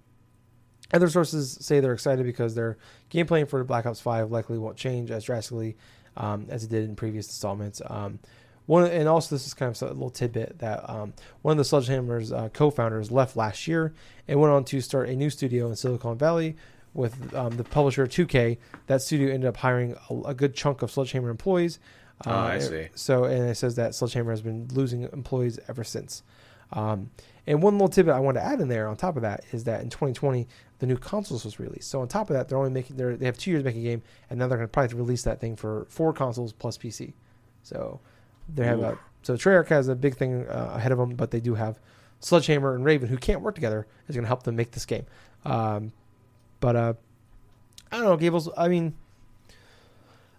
S1: other sources say they're excited because their gameplay for Black Ops Five likely won't change as drastically um, as it did in previous installments. Um, one and also this is kind of a little tidbit that um, one of the Sledgehammer's uh, co-founders left last year and went on to start a new studio in Silicon Valley with um, the publisher 2K. That studio ended up hiring a, a good chunk of Sledgehammer employees.
S2: Uh, oh, I see.
S1: So, and it says that Sledgehammer has been losing employees ever since. Um, and one little tidbit I want to add in there on top of that is that in 2020 the new consoles was released. So on top of that, they're only making they're, they have two years to make a game, and now they're going to probably release that thing for four consoles plus PC. So they have Ooh. a so Treyarch has a big thing uh, ahead of them, but they do have Sledgehammer and Raven who can't work together is going to help them make this game. Um, but uh, I don't know, Gables. I mean,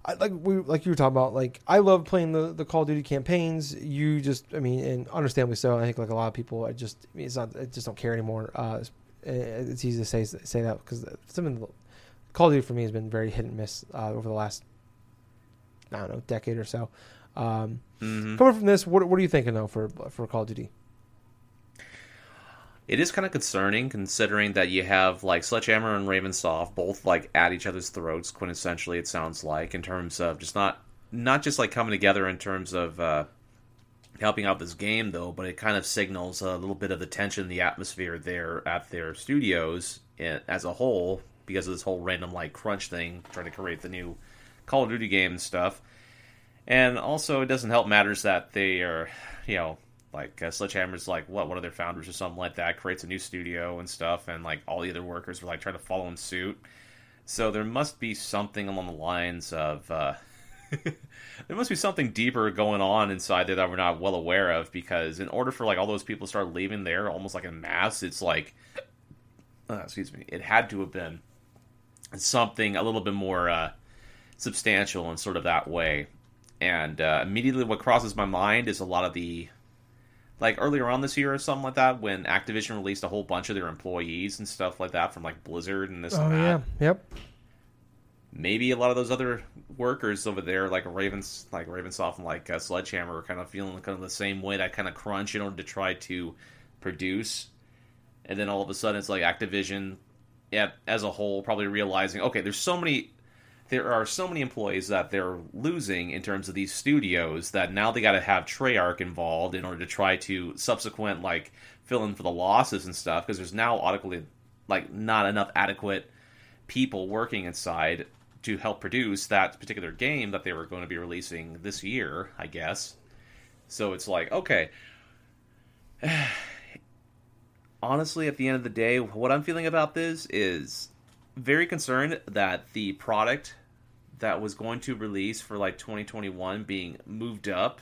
S1: I, like we like you were talking about. Like I love playing the, the Call of Duty campaigns. You just, I mean, and understandably so. I think like a lot of people, I just, I mean, it's not, I just don't care anymore. Uh, it's, it's, easy to say say that because some of the Call of Duty for me has been very hit and miss uh, over the last, I don't know, decade or so. Um, mm-hmm. Coming from this, what what are you thinking though for for Call of Duty?
S2: It is kind of concerning considering that you have like Sledgehammer and Ravensoft both like at each other's throats. Quintessentially, it sounds like in terms of just not not just like coming together in terms of uh, helping out this game though, but it kind of signals a little bit of the tension, the atmosphere there at their studios as a whole because of this whole random like crunch thing, trying to create the new Call of Duty game and stuff. And also, it doesn't help matters that they are, you know, like uh, Sledgehammer's like what one of their founders or something like that creates a new studio and stuff, and like all the other workers were like trying to follow in suit. So there must be something along the lines of uh, *laughs* there must be something deeper going on inside there that we're not well aware of. Because in order for like all those people to start leaving there almost like in mass, it's like uh, excuse me, it had to have been something a little bit more uh, substantial in sort of that way. And uh, immediately, what crosses my mind is a lot of the like earlier on this year or something like that when Activision released a whole bunch of their employees and stuff like that from like Blizzard and this oh, and that.
S1: yeah, yep.
S2: Maybe a lot of those other workers over there, like Ravens, like Ravensoft and like uh, Sledgehammer, are kind of feeling kind of the same way. That kind of crunch in order to try to produce, and then all of a sudden it's like Activision, yeah, as a whole, probably realizing, okay, there's so many there are so many employees that they're losing in terms of these studios that now they got to have Treyarch involved in order to try to subsequent like fill in for the losses and stuff because there's now adequately like not enough adequate people working inside to help produce that particular game that they were going to be releasing this year, I guess. So it's like, okay. *sighs* Honestly, at the end of the day, what I'm feeling about this is very concerned that the product that was going to release for like 2021 being moved up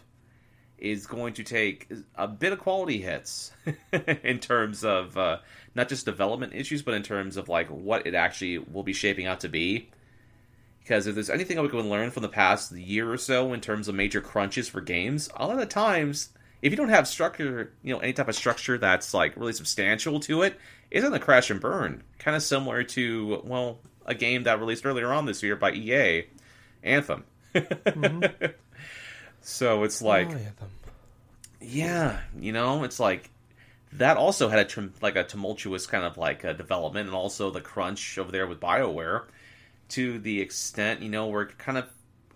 S2: is going to take a bit of quality hits *laughs* in terms of uh, not just development issues, but in terms of like what it actually will be shaping out to be. Because if there's anything we can learn from the past year or so in terms of major crunches for games, a lot of times, if you don't have structure, you know, any type of structure that's like really substantial to it, it's gonna crash and burn. Kind of similar to well, a game that released earlier on this year by EA, Anthem. Mm-hmm. *laughs* so it's like, oh, yeah, you know, it's like that also had a like a tumultuous kind of like a development, and also the crunch over there with Bioware, to the extent you know we're kind of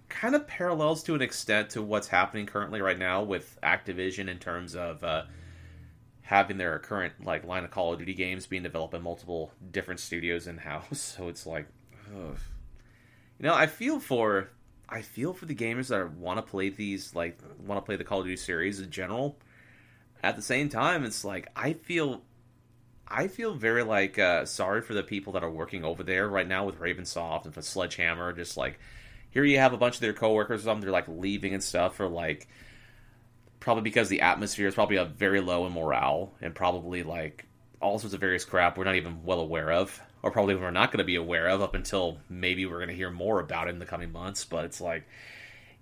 S2: kind of parallels to an extent to what's happening currently right now with Activision in terms of uh, having their current like line of Call of Duty games being developed by multiple different studios in house. *laughs* So it's like, ugh. you know, I feel for I feel for the gamers that want to play these like want to play the Call of Duty series in general at the same time, it's like I feel, I feel very like uh, sorry for the people that are working over there right now with Ravensoft and for Sledgehammer. Just like here, you have a bunch of their coworkers or something. They're like leaving and stuff, or like probably because the atmosphere is probably a very low in morale and probably like all sorts of various crap we're not even well aware of, or probably we're not going to be aware of up until maybe we're going to hear more about it in the coming months. But it's like,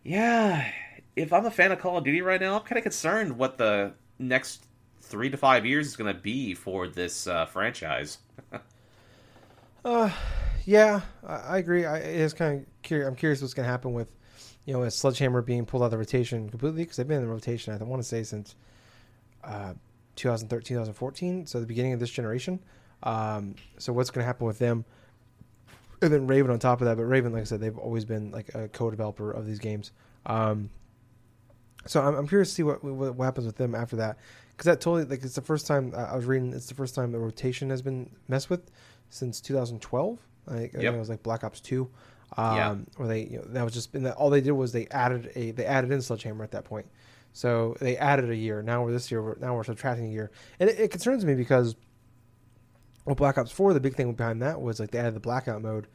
S2: yeah, if I'm a fan of Call of Duty right now, I'm kind of concerned what the next three to five years is going to be for this uh, franchise. *laughs*
S1: uh, yeah, I, I agree. I it's kind of curious. I'm curious what's going to happen with, you know, a Sledgehammer being pulled out of the rotation completely because they've been in the rotation. I don't want to say since uh, 2013, 2014, so the beginning of this generation. Um, so what's going to happen with them? And then Raven on top of that, but Raven, like I said, they've always been like a co-developer of these games. Um, so I'm, I'm curious to see what, what, what happens with them after that, because that totally like it's the first time I was reading. It's the first time the rotation has been messed with since 2012. Like yep. it was like Black Ops Two, um, yeah. where they you know, that was just all they did was they added a they added in Sledgehammer at that point. So they added a year. Now we're this year. We're, now we're subtracting a year, and it, it concerns me because well, Black Ops Four, the big thing behind that was like they added the blackout mode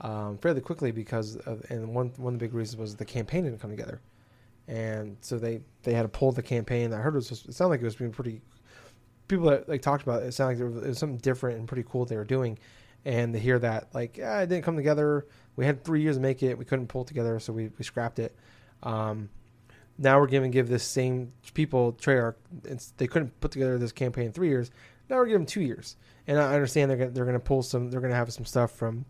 S1: um, fairly quickly because of, and one one of the big reasons was the campaign didn't come together and so they they had to pull the campaign. I heard it was it sounded like it was being pretty. People that like talked about it, it sounded like it was something different and pretty cool they were doing, and to hear that like yeah, it didn't come together. We had three years to make it. We couldn't pull together, so we, we scrapped it. Um, now we're giving give this same people Treyarch. they couldn't put together this campaign in three years. Now we're giving them two years, and I understand they're gonna, they're going to pull some. They're going to have some stuff from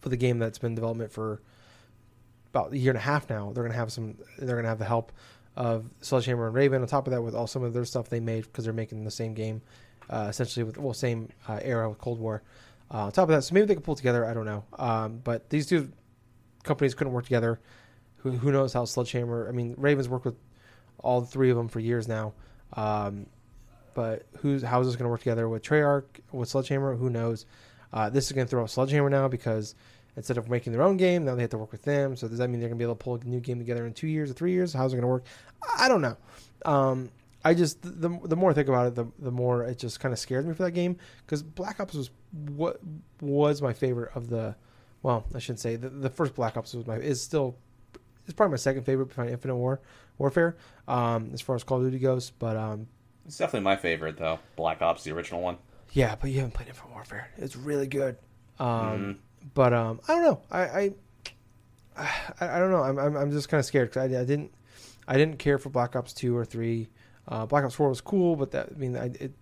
S1: for the game that's been development for about a year and a half now. They're gonna have some. They're gonna have the help of Sledgehammer and Raven. On top of that, with all some of their stuff they made because they're making the same game, uh, essentially with well same uh, era with Cold War. Uh, on top of that, so maybe they could pull together. I don't know. Um, but these two companies couldn't work together. Who, who knows how Sledgehammer? I mean, Ravens worked with all three of them for years now. Um, but who's how is this going to work together with Treyarch with Sledgehammer? Who knows? Uh, this is going to throw off Sledgehammer now because instead of making their own game. Now they have to work with them. So does that mean they're gonna be able to pull a new game together in two years or three years? How's it gonna work? I don't know. Um, I just the the more I think about it, the the more it just kind of scares me for that game because Black Ops was what was my favorite of the. Well, I shouldn't say the, the first Black Ops was my is still it's probably my second favorite behind Infinite War Warfare um, as far as Call of Duty goes. But um,
S2: it's definitely my favorite though. Black Ops, the original one.
S1: Yeah, but you haven't played Infinite Warfare. It's really good. Um, mm-hmm. But um, I don't know. I I, *sighs* I, I don't know. I'm I'm, I'm just kind of scared because I, I didn't I didn't care for Black Ops two or three. Uh, Black Ops four was cool, but that I mean I it,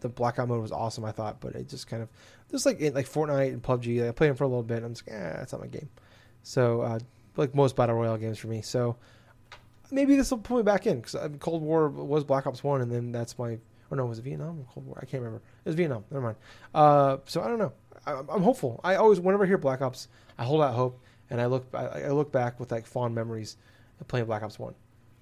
S1: the blackout mode was awesome. I thought, but it just kind of just like like Fortnite and PUBG. I played them for a little bit. I'm just like, eh, that's not my game. So uh, like most battle royale games for me. So maybe this will pull me back in because Cold War was Black Ops one, and then that's my. Or no, was it Vietnam Cold War? I can't remember. It was Vietnam. Never mind. Uh, so I don't know. I'm hopeful. I always, whenever I hear Black Ops, I hold out hope, and I look, I, I look back with like fond memories of playing Black Ops One,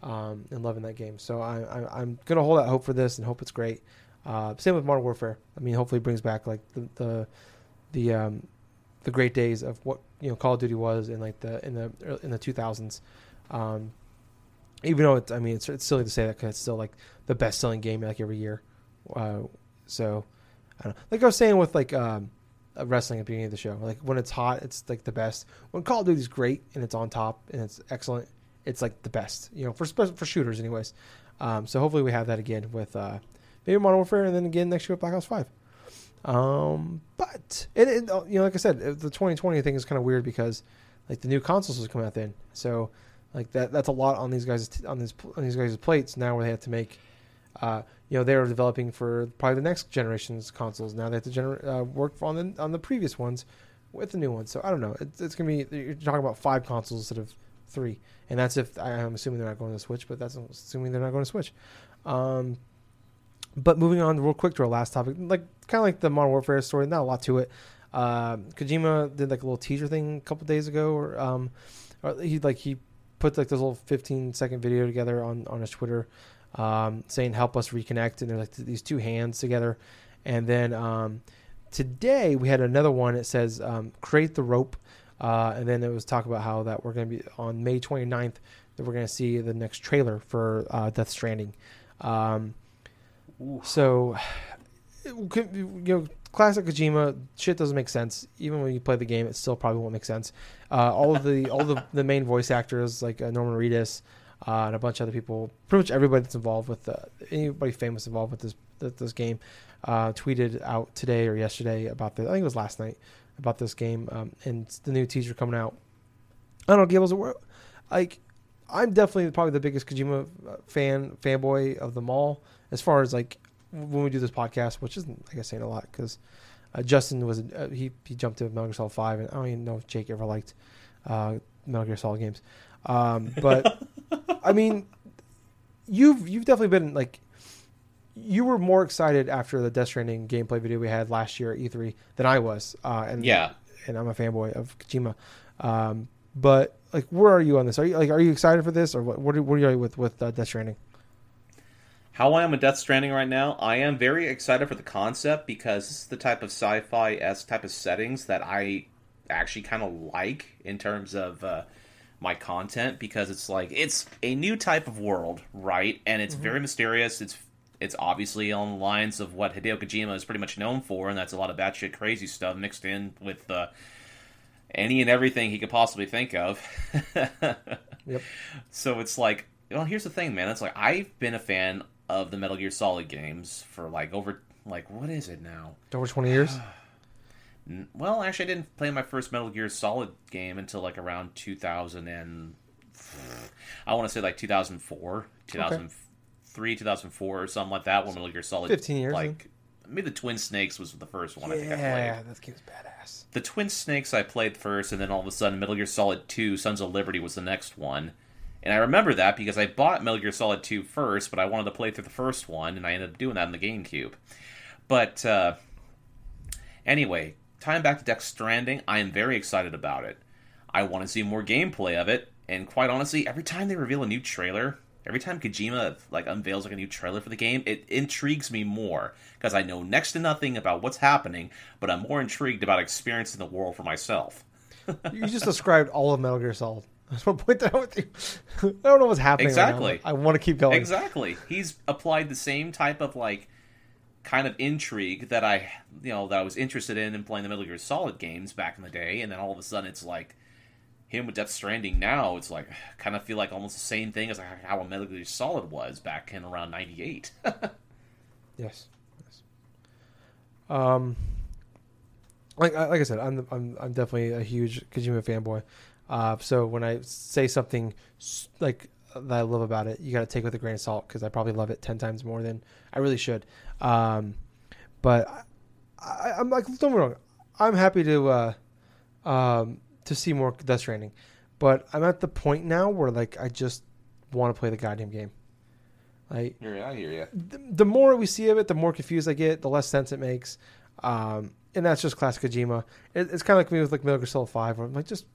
S1: um, and loving that game. So I, am gonna hold out hope for this and hope it's great. Uh, same with Modern Warfare. I mean, hopefully, it brings back like the the the, um, the great days of what you know Call of Duty was in like the in the in the 2000s. Um, even though it's, I mean, it's, it's silly to say that because it's still like the best selling game like every year. Uh, so, I don't know. Like I was saying with like um, wrestling at the beginning of the show. Like when it's hot, it's like the best. When Call of Duty is great and it's on top and it's excellent, it's like the best. You know, for for shooters, anyways. Um, so hopefully we have that again with uh, maybe Modern Warfare, and then again next year with Black Ops Five. Um, but and, and, uh, you know, like I said, the 2020 thing is kind of weird because like the new consoles was coming out then. So like that that's a lot on these guys on these on these guys' plates now where they have to make. Uh, you know they're developing for probably the next generation's consoles. Now they have to gener- uh, work on the on the previous ones with the new ones. So I don't know. It's, it's gonna be you're talking about five consoles instead of three, and that's if I'm assuming they're not going to Switch, but that's assuming they're not going to Switch. Um, but moving on real quick to our last topic, like kind of like the Modern Warfare story, not a lot to it. Uh, Kojima did like a little teaser thing a couple days ago, or, um, or he like he put like this little 15 second video together on on his Twitter, um, saying "Help us reconnect," and they're like these two hands together, and then um, today we had another one. It says um, "Create the rope," uh, and then it was talk about how that we're going to be on May 29th that we're going to see the next trailer for uh, Death Stranding. Um, so, *sighs* you know, classic Kojima shit doesn't make sense. Even when you play the game, it still probably won't make sense. Uh, all of the all the, the main voice actors like uh, Norman Reedus uh, and a bunch of other people, pretty much everybody that's involved with uh, anybody famous involved with this this game, uh, tweeted out today or yesterday about the I think it was last night about this game um, and the new teaser coming out. I don't know, Gables. Like, I'm definitely probably the biggest Kojima uh, fan fanboy of them all as far as like when we do this podcast, which isn't I guess saying a lot because uh, Justin was uh, he he jumped to Metal Gear Solid Five, and I don't even know if Jake ever liked uh, Metal Gear Solid games. Um, but *laughs* I mean, you've you've definitely been like you were more excited after the Death Stranding gameplay video we had last year at E3 than I was, uh, and
S2: yeah,
S1: and I'm a fanboy of Kojima. Um, but like, where are you on this? Are you like, are you excited for this, or what? What are, what are you with with uh, Death Stranding?
S2: How I am with Death Stranding right now, I am very excited for the concept because this is the type of sci-fi s type of settings that I actually kind of like in terms of uh, my content because it's like it's a new type of world, right? And it's mm-hmm. very mysterious. It's it's obviously on the lines of what Hideo Kojima is pretty much known for, and that's a lot of batshit crazy stuff mixed in with uh, any and everything he could possibly think of. *laughs*
S1: yep.
S2: So it's like, well, here's the thing, man. It's like I've been a fan of the Metal Gear Solid games for like over like what is it now?
S1: Over twenty years. *sighs*
S2: well, actually, I didn't play my first Metal Gear Solid game until like around two thousand and I want to say like two thousand four, two thousand. Okay Three, 2004, or something like that. When Metal Gear Solid,
S1: fifteen years,
S2: like in. maybe the Twin Snakes was the first one.
S1: Yeah,
S2: I think I
S1: played. Yeah, this game's badass.
S2: The Twin Snakes I played first, and then all of a sudden, Metal Gear Solid Two: Sons of Liberty was the next one. And I remember that because I bought Metal Gear Solid 2 first, but I wanted to play through the first one, and I ended up doing that in the GameCube. But uh, anyway, tying back to Death Stranding, I am very excited about it. I want to see more gameplay of it, and quite honestly, every time they reveal a new trailer, every time Kojima like unveils like a new trailer for the game, it intrigues me more because I know next to nothing about what's happening, but I'm more intrigued about experiencing the world for myself. *laughs*
S1: you just described all of Metal Gear Solid. I just want to point that out with you. I don't know what's happening.
S2: Exactly.
S1: Right I want to keep going.
S2: Exactly. He's applied the same type of like kind of intrigue that I, you know, that I was interested in in playing the Metal Gear Solid games back in the day, and then all of a sudden it's like him with Death Stranding. Now it's like *sighs* kind of feel like almost the same thing as how a Metal Gear Solid was back in around '98. *laughs*
S1: yes. Yes. Um. Like, like I said, I'm I'm I'm definitely a huge Kojima fanboy. Uh, so when I say something like that I love about it, you got to take with a grain of salt because I probably love it ten times more than I really should. Um, but I, am like, don't me wrong, I'm happy to uh, um, to see more Death Stranding, but I'm at the point now where like I just want to play the goddamn game. Like,
S2: yeah, I hear you.
S1: The, the, more we see of it, the more confused I get, the less sense it makes. Um, and that's just classic Kojima. It, it's kind of like me with like Metal Gear Solid Five, where I'm like, just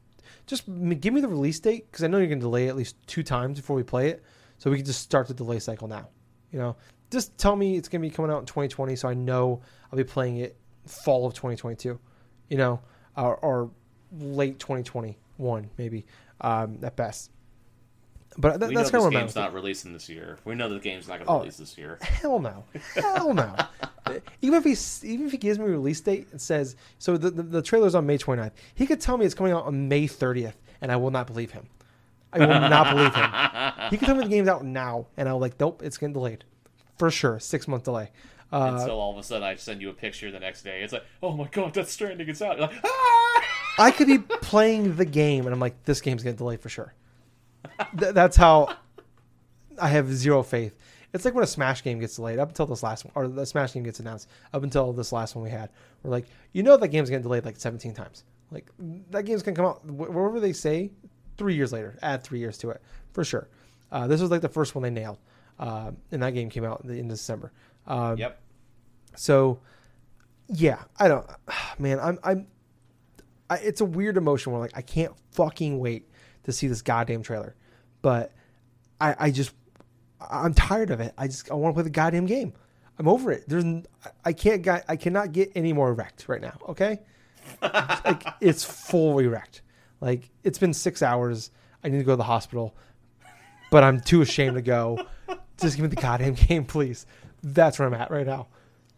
S1: just give me the release date because I know you're going to delay it at least two times before we play it, so we can just start the delay cycle now. You know, just tell me it's going to be coming out in 2020, so I know I'll be playing it fall of 2022. You know, or, or late 2021 maybe um, at best. But th- that's
S2: kind of game's not releasing this year. We know the game's not going to oh, release this year.
S1: Hell no, hell no. *laughs* even if he even if he gives me a release date and says so, the, the the trailer's on May 29th. He could tell me it's coming out on May 30th, and I will not believe him. I will not believe him. *laughs* He could tell me the game's out now, and I'll like, nope, it's getting delayed for sure. Six month delay.
S2: Uh, Until all of a sudden I send you a picture the next day. It's like, oh my god, Death Stranding, it's out. You're like, ah!
S1: I could be *laughs* playing the game and I'm like, this game's getting delayed for sure. Th- that's how I have zero faith. It's like when a Smash game gets delayed up until this last one, or the Smash game gets announced up until this last one we had. We're like, you know, that game's getting delayed like 17 times. Like that game's gonna come out wh- wherever they say three years later. Add three years to it for sure. Uh, this was like the first one they nailed, uh, and that game came out in, in December. Um,
S2: Yep.
S1: so, yeah, I don't, *sighs* man, I'm, I'm, I, it's a weird emotion where like I can't fucking wait to see this goddamn trailer, but I, I just, I'm tired of it. I just, I want to play the goddamn game. I'm over it. There's, I can't, get, I cannot get any more wrecked right now. Okay, *laughs* like it's fully wrecked. Like it's been six hours. I need to go to the hospital, but I'm too ashamed to go. Just give me the goddamn *laughs* game, please. That's where I'm at right now.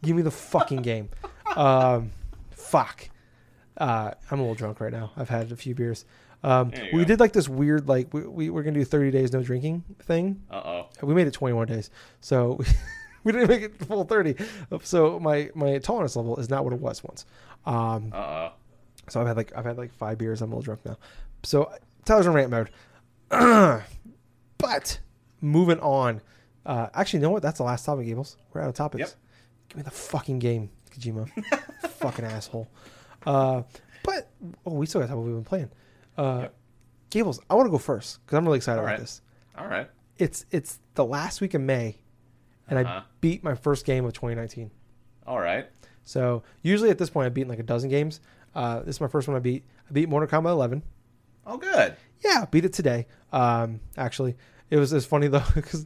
S1: Give me the fucking game. Um, fuck. Uh, I'm a little drunk right now. I've had a few beers. Um, we
S2: go.
S1: did like this weird, like we, we we're gonna do 30 days no drinking thing.
S2: Uh oh.
S1: We made it 21 days, so *laughs* we didn't make it full 30. So my my tolerance level is not what it was once. Um,
S2: Uh oh.
S1: so I've had like I've had like five beers. I'm a little drunk now. So Tyler's in rant mode. *clears throat* but moving on. Uh, actually, you know what? That's the last topic, Gables. We're out of topics.
S2: Yep.
S1: Give me the fucking game, Kojima. *laughs* fucking asshole. Uh, but oh, we still got to talk what we've been playing. Uh,
S2: Yep.
S1: Gables, I want to go first because I'm really excited
S2: All
S1: about
S2: right.
S1: this.
S2: All right.
S1: It's it's the last week of May, and I
S2: Uh-huh.
S1: beat my first game of 2019.
S2: All right.
S1: So usually at this point I've beaten like a dozen games. Uh, this is my first one I beat. I beat Mortal Kombat 11.
S2: Oh, good.
S1: Yeah, beat it today. Um, actually, it was it's funny though *laughs* because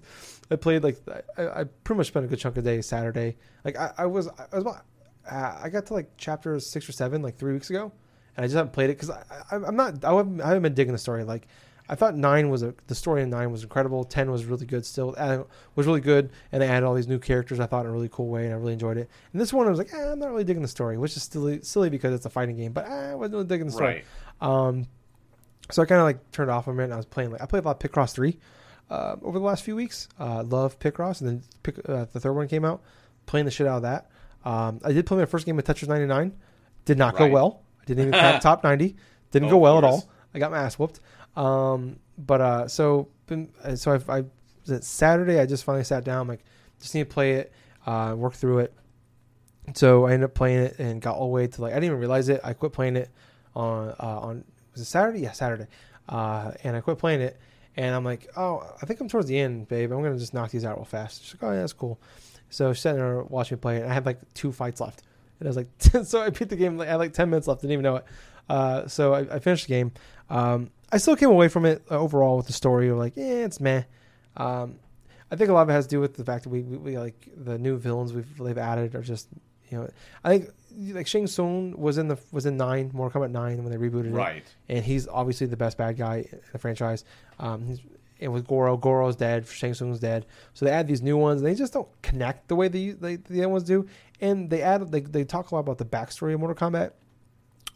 S1: I played like I, I pretty much spent a good chunk of the day Saturday. Like I, I was I was about, uh, I got to like chapter six or seven like three weeks ago, and I just haven't played it because I, I'm not I haven't, I haven't been digging the story. Like I thought nine was a the story in nine was incredible. Ten was really good still. Uh, was really good, and they added all these new characters. I thought in a really cool way, and I really enjoyed it. And this one I was like, eh, I'm not really digging the story, which is silly silly because it's a fighting game, but eh, I wasn't really digging the story.
S2: Right.
S1: Um, so I kind of like turned off a minute. And I was playing like I played a lot of Picross three uh, over the last few weeks. Uh, love Picross, and then Pic, uh, the third one came out. Playing the shit out of that. Um, I did play my first game of Tetris 99. Did not go well. I didn't even crack *laughs* top 90. Didn't
S2: Oh,
S1: go well at all. I got my ass whooped. Um, but uh, so been, uh, so I've, I was it Saturday. I just finally sat down. I'm like, just need to play it, uh, work through it. So I ended up playing it and got all the way to like I didn't even realize it. I quit playing it on uh, on was it Saturday? Yeah, Saturday. Uh, and I quit playing it, and I'm like, oh, I think I'm towards the end, babe. I'm gonna just knock these out real fast. She's like, oh yeah, that's cool. So she's sitting there watching me play. And I had like two fights left, and I was like, *laughs* so I beat the game. I had like ten minutes left. Didn't even know it. Uh, so I, I finished the game. Um, I still came away from it uh, overall with the story of like, yeah, it's meh. Um, I think a lot of it has to do with the fact that we, we, we like the new villains we've they've added are just you know I think like Shang Tsung was in the was in nine Mortal Kombat nine when they rebooted it
S2: Right.
S1: and he's obviously the best bad guy in the franchise. Um, he's, and with Goro, Goro's dead, Shang Tsung's dead. So they add these new ones, and they just don't connect the way the they, the other ones do. And they add they, they talk a lot about the backstory of Mortal Kombat,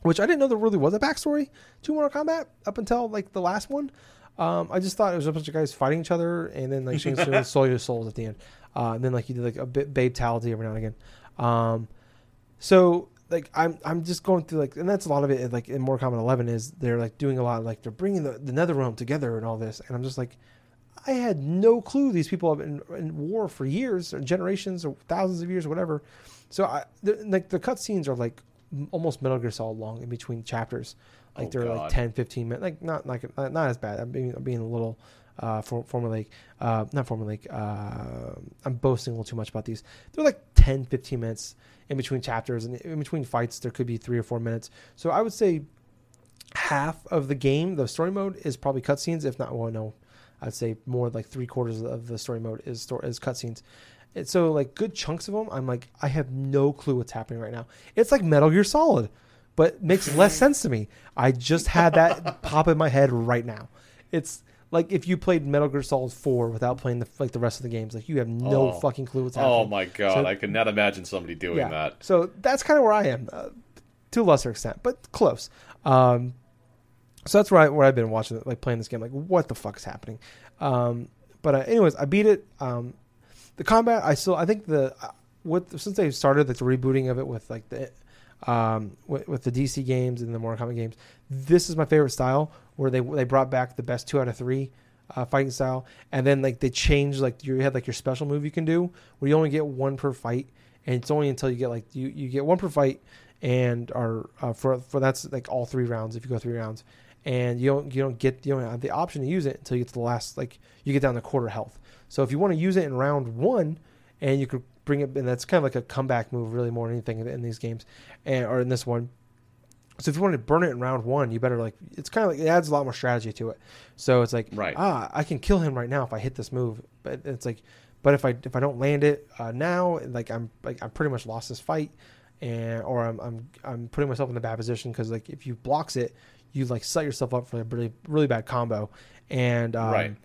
S1: which I didn't know there really was a backstory to Mortal Kombat up until like the last one. Um, I just thought it was a bunch of guys fighting each other, and then like Shang Tsung *laughs* sold your souls at the end. Uh, and then like you did like a bit babe-tality every now and again. Um, so like I'm I'm just going through like and that's a lot of it like in Mortal Kombat 11 is they're like doing a lot like they're bringing the, the Nether Realm together and all this and I'm just like I had no clue these people have been in war for years or generations or thousands of years or whatever. So I the, like the cutscenes are like almost Metal Gear Solid long in between chapters. Like
S2: Oh,
S1: they're like
S2: God.
S1: 10, 15 minutes. Like not like not, not as bad. I'm being I'm being a little uh for formulaic uh not formulaic uh I'm boasting a little too much about these. They're like 10 15 minutes in between chapters and in between fights there could be 3 or 4 minutes. So I would say half of the game, the story mode is probably cutscenes if not well no. I'd say more like 3 quarters of the story mode is story is cutscenes. And so like good chunks of them I'm like I have no clue what's happening right now. It's like Metal Gear Solid but makes less *laughs* sense to me. I just had that pop in my head right now. It's like if you played Metal Gear Solid 4 without playing the like the rest of the games, like you have no
S2: Oh.
S1: fucking clue what's happening.
S2: Oh my god,
S1: So-
S2: I could not imagine somebody doing
S1: yeah.
S2: that.
S1: So that's kind of where I am, uh, to a lesser extent, but close. Um, so that's where I where I've been watching, like playing this game. Like, what the fuck is happening? Um, but uh, anyways, I beat it. Um, the combat, I still, I think the uh, what since they started like the rebooting of it with like the um, with, with the DC games and the Mortal Kombat games. This is my favorite style where they they brought back the best two out of three uh, fighting style, and then like they changed like you had like your special move you can do where you only get one per fight, and it's only until you get like you, you get one per fight, and are uh, for for that's like all three rounds if you go three rounds, and you don't you don't get you don't have the option to use it until you get to the last like you get down to quarter health. So if you want to use it in round one, and you could bring it, and that's kind of like a comeback move really more than anything in, in these games, and or in this one. So if you want to burn it in round one, you better like it's kind of like it adds a lot more strategy to it. So it's like
S2: Right.
S1: ah, I can kill him right now if I hit this move, but it's like, but if I if I don't land it uh, now, like I'm like I'm pretty much lost this fight, and or I'm I'm I'm putting myself in a bad position because like if you blocks it, you like set yourself up for a really really bad combo, and um,
S2: Right.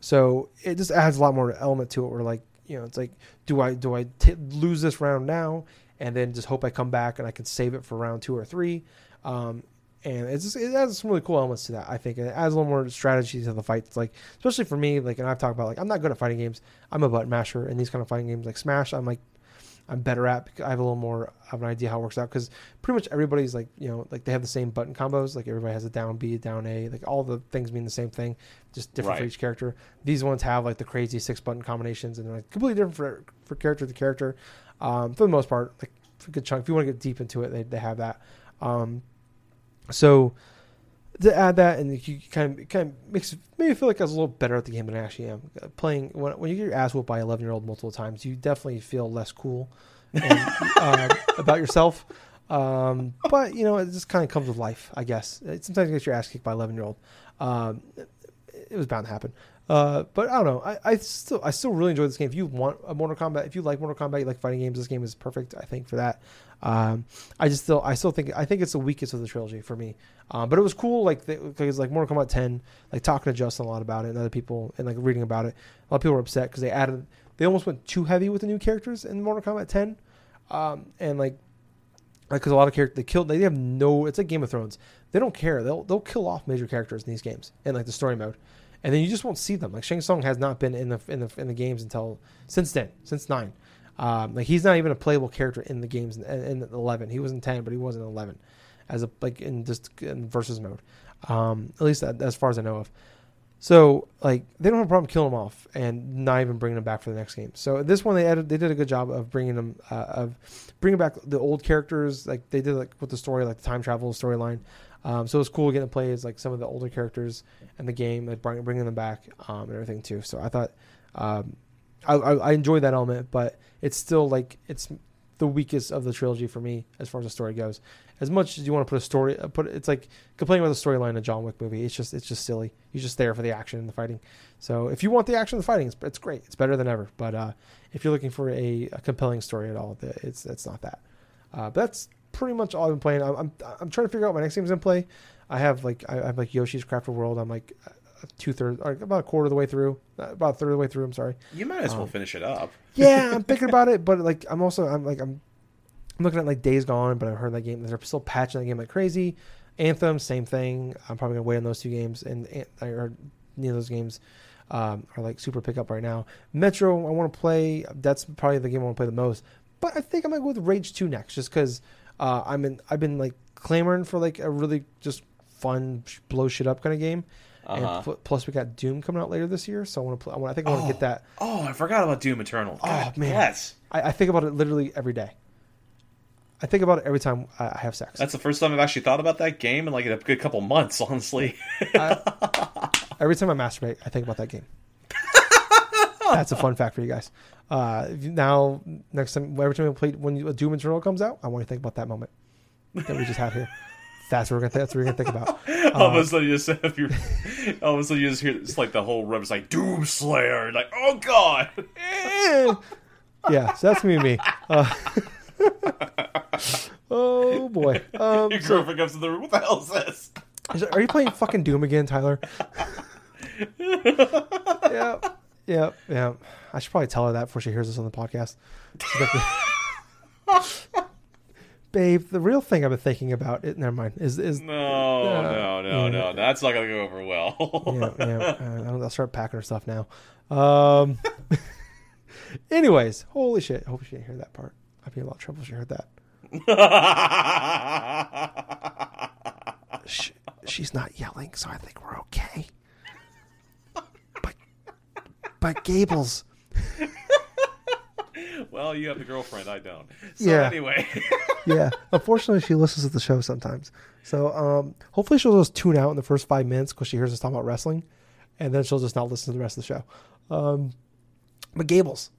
S1: So it just adds a lot more element to it. Where like you know it's like do I do I t- lose this round now and then just hope I come back and I can save it for round two or three. Um, and it's just, it adds some really cool elements to that. I think it adds a little more strategy to the fight. It's like, especially for me, like, and I've talked about like I'm not good at fighting games. I'm a button masher, and these kind of fighting games like Smash, I'm like, I'm better at. Because I have a little more of an idea how it works out. Because pretty much everybody's like, you know, like they have the same button combos. Like everybody has a down B, a down A. Like all the things mean the same thing, just different for each character. These ones have like the crazy six button combinations, and they're like completely different for for character to character. Um, for the most part, like for a good chunk. If you want to get deep into it, they they have that. Um, so to add that, and you kind of kind of makes maybe feel like I was a little better at the game than I actually am. Uh, Playing when, when you get your ass whooped by eleven year old multiple times, you definitely feel less cool and, *laughs* uh, about yourself. Um, but you know, it just kind of comes with life, I guess. Sometimes you get your ass kicked by eleven year old. Um, it was bound to happen. Uh, but I don't know. I, I still I still really enjoy this game. If you want a Mortal Kombat, if you like Mortal Kombat, you like fighting games, this game is perfect. I think for that. Um, I just still I still think I think it's the weakest of the trilogy for me. Um, but it was cool, like because like Mortal Kombat 10, like talking to Justin a lot about it and other people and like reading about it. A lot of people were upset because they added they almost went too heavy with the new characters in Mortal Kombat 10, um, and like like because a lot of characters they killed they have no it's like Game of Thrones they don't care they'll they'll kill off major characters in these games in like the story mode, and then you just won't see them. Like Shang Tsung has not been in the in the in the games until since then since nine. Um, like he's not even a playable character in the games in, in 11. He was in 10, but he wasn't in 11 as a like in just in versus mode. Um, at least as far as I know of. So like they don't have a problem killing him off and not even bringing him back for the next game. So this one they added they did a good job of bringing them uh, of bringing back the old characters like they did like with the story like the time travel storyline. Um, so it was cool getting to play as like some of the older characters in the game, like bring, bringing them back um, and everything too. So I thought um, I, I, I enjoyed that element, but it's still like it's the weakest of the trilogy for me as far as the story goes. As much as you want to put a story, uh, put it's like complaining about the storyline in a John Wick movie. It's just it's just silly. You're just there for the action and the fighting. So if you want the action and the fighting, it's, it's great. It's better than ever. But uh, if you're looking for a, a compelling story at all, it's it's not that. Uh, but that's pretty much all I've been playing. I'm, I'm I'm trying to figure out what my next game's in play. I have like I I have like Yoshi's Crafted World. I'm like two thirds, or about a quarter of the way through, uh, about a third of the way through. I'm sorry.
S2: You might as well
S1: Um,
S2: finish it up. *laughs*
S1: Yeah, I'm *laughs* thinking about it, but like I'm also I'm like I'm I'm looking at like Days Gone, but I've heard that game they're still patching that game like crazy. Anthem, same thing. I'm probably gonna wait on those two games, and, and I heard neither of those games um, are like super pickup right now. Metro, I want to play. That's probably the game I want to play the most. But I think I might go with Rage Two next, just because uh, I'm in. I've been like clamoring for like a really just fun sh- blow shit up kind of game.
S2: Uh-huh.
S1: And pl- plus, we got Doom coming out later this year, so I want to. Play, I, want, I think I want to get that.
S2: Oh, I forgot about Doom Eternal. God,
S1: Oh, man.
S2: Yes.
S1: I, I think about it literally every day. I think about it every time I, I have sex.
S2: That's the first time I've actually thought about that game in like a good couple months, *laughs* honestly.
S1: every time I masturbate, I think about that game. That's a fun fact for you guys. Uh, now, next time, every time we play, when you- Doom Eternal comes out, I want you to think about that moment that we just had here. *laughs* That's what we're gonna. That's what we're gonna think about. *laughs*
S2: all of a sudden, you just if you're, all of a sudden you just hear it's like the whole room is like Doom Slayer, like oh god.
S1: Eh. yeah, so that's me. Me. Uh, *laughs* oh boy. Um,
S2: Your girlfriend comes to the room. What the hell is this?
S1: Is- Are you playing fucking Doom again, Tyler? yeah, yeah, yeah. I should probably tell her that before she hears this on the podcast. *laughs* Babe, the real thing I've been thinking about it. Never mind. Is is
S2: No,
S1: Uh,
S2: no, no,
S1: yeah.
S2: no. That's not gonna go over well.
S1: yeah, yeah. *laughs* Uh, I'll- I'll start packing her stuff now. Um. *laughs* anyways, holy shit! I Hope she didn't hear that part. I'd be in a lot of trouble if she heard that. Sh- she's not yelling, so I think we're okay. But Gables, *laughs*
S2: well, you have a girlfriend, I don't. So
S1: Yeah.
S2: anyway. *laughs*
S1: yeah. Unfortunately, she listens to the show sometimes. So um, hopefully she'll just tune out in the first five minutes because she hears us talking about wrestling, and then she'll just not listen to the rest of the show. Um, but Gables,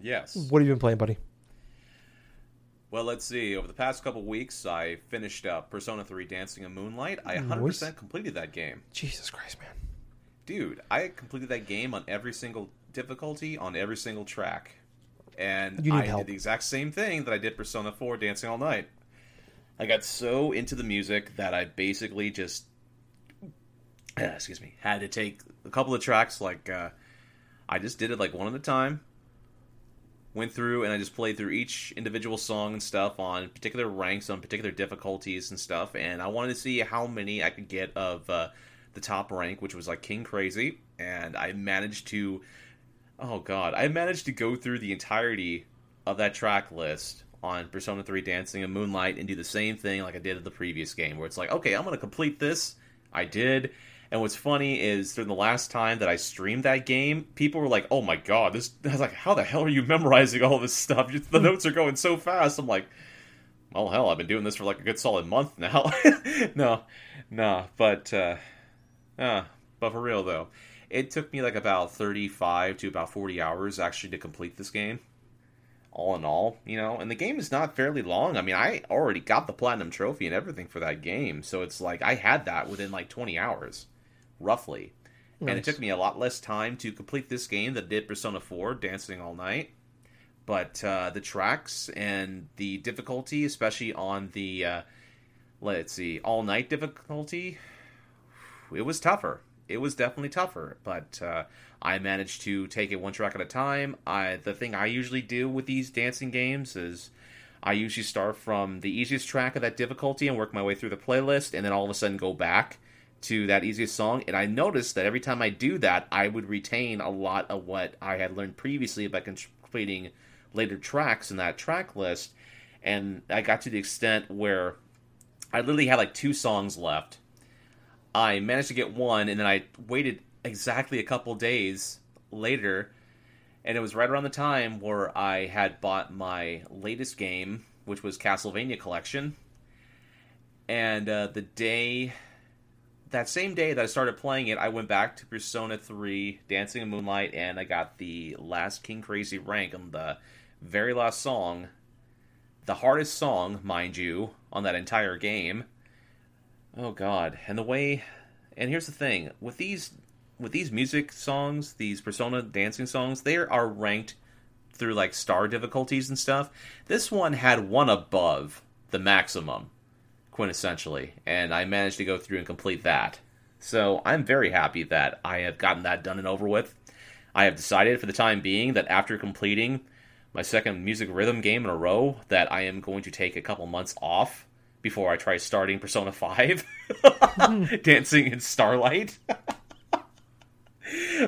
S2: yes.
S1: what have you been playing, buddy?
S2: Well, let's see. Over the past couple weeks, I finished up Persona 3 Dancing in Moonlight. I 100% completed that game.
S1: Jesus Christ, man.
S2: Dude, I completed that game on every single difficulty, on every single track. And I
S1: help.
S2: did the exact same thing that I did Persona 4 Dancing All Night. I got so into the music that I basically just *clears throat* excuse me, had to take a couple of tracks like uh I just did it like one at a time. Went through and I just played through each individual song and stuff on particular ranks, on particular difficulties and stuff, and I wanted to see how many I could get of uh, the top rank, which was like King Crazy, and I managed to oh god, I managed to go through the entirety of that track list on Persona 3 Dancing in Moonlight and do the same thing like I did in the previous game, where it's like, okay, I'm gonna complete this. I did. And what's funny is during the last time that I streamed that game, people were like, "Oh my god, this!" *laughs* I was like, "How the hell are you memorizing all this stuff? The notes are going so fast." I'm like, "Well, hell, I've been doing this for like a good solid month now." *laughs* no, no, but uh, uh, but for real though, it took me like about 35 to about 40 hours actually to complete this game. All in all, you know, and the game is not fairly long. I mean, I already got the platinum trophy and everything for that game, so it's like I had that within like 20 hours, roughly. And it took me a lot less time to complete this game than did Persona 4 Dancing All Night. But uh, the tracks and the difficulty, especially on the, uh, let's see, all night difficulty, it was tougher. It was definitely tougher, but uh, I managed to take it one track at a time. I the thing I usually do with these dancing games is I usually start from the easiest track of that difficulty and work my way through the playlist, and then all of a sudden go back to that easiest song. And I noticed that every time I do that, I would retain a lot of what I had learned previously by completing later tracks in that track list. And I got to the extent where I literally had like two songs left. I managed to get one, and then I waited exactly a couple days later, and it was right around the time where I had bought my latest game, which was Castlevania Collection. And uh, the day, that same day that I started playing it, I went back to Persona 3 Dancing in Moonlight, and I got the last King Crazy rank on the very last song. The hardest song, mind you, on that entire game. Oh god. And the way and here's the thing, with these with these music songs, these Persona dancing songs, they are ranked through like star difficulties and stuff. This one had one above the maximum, quintessentially, and I managed to go through and complete that. So I'm very happy that I have gotten that done and over with. I have decided for the time being that after completing my second music rhythm game in a row, that I am going to take a couple months off before I try starting Persona 5 *laughs* *laughs* Dancing in Starlight.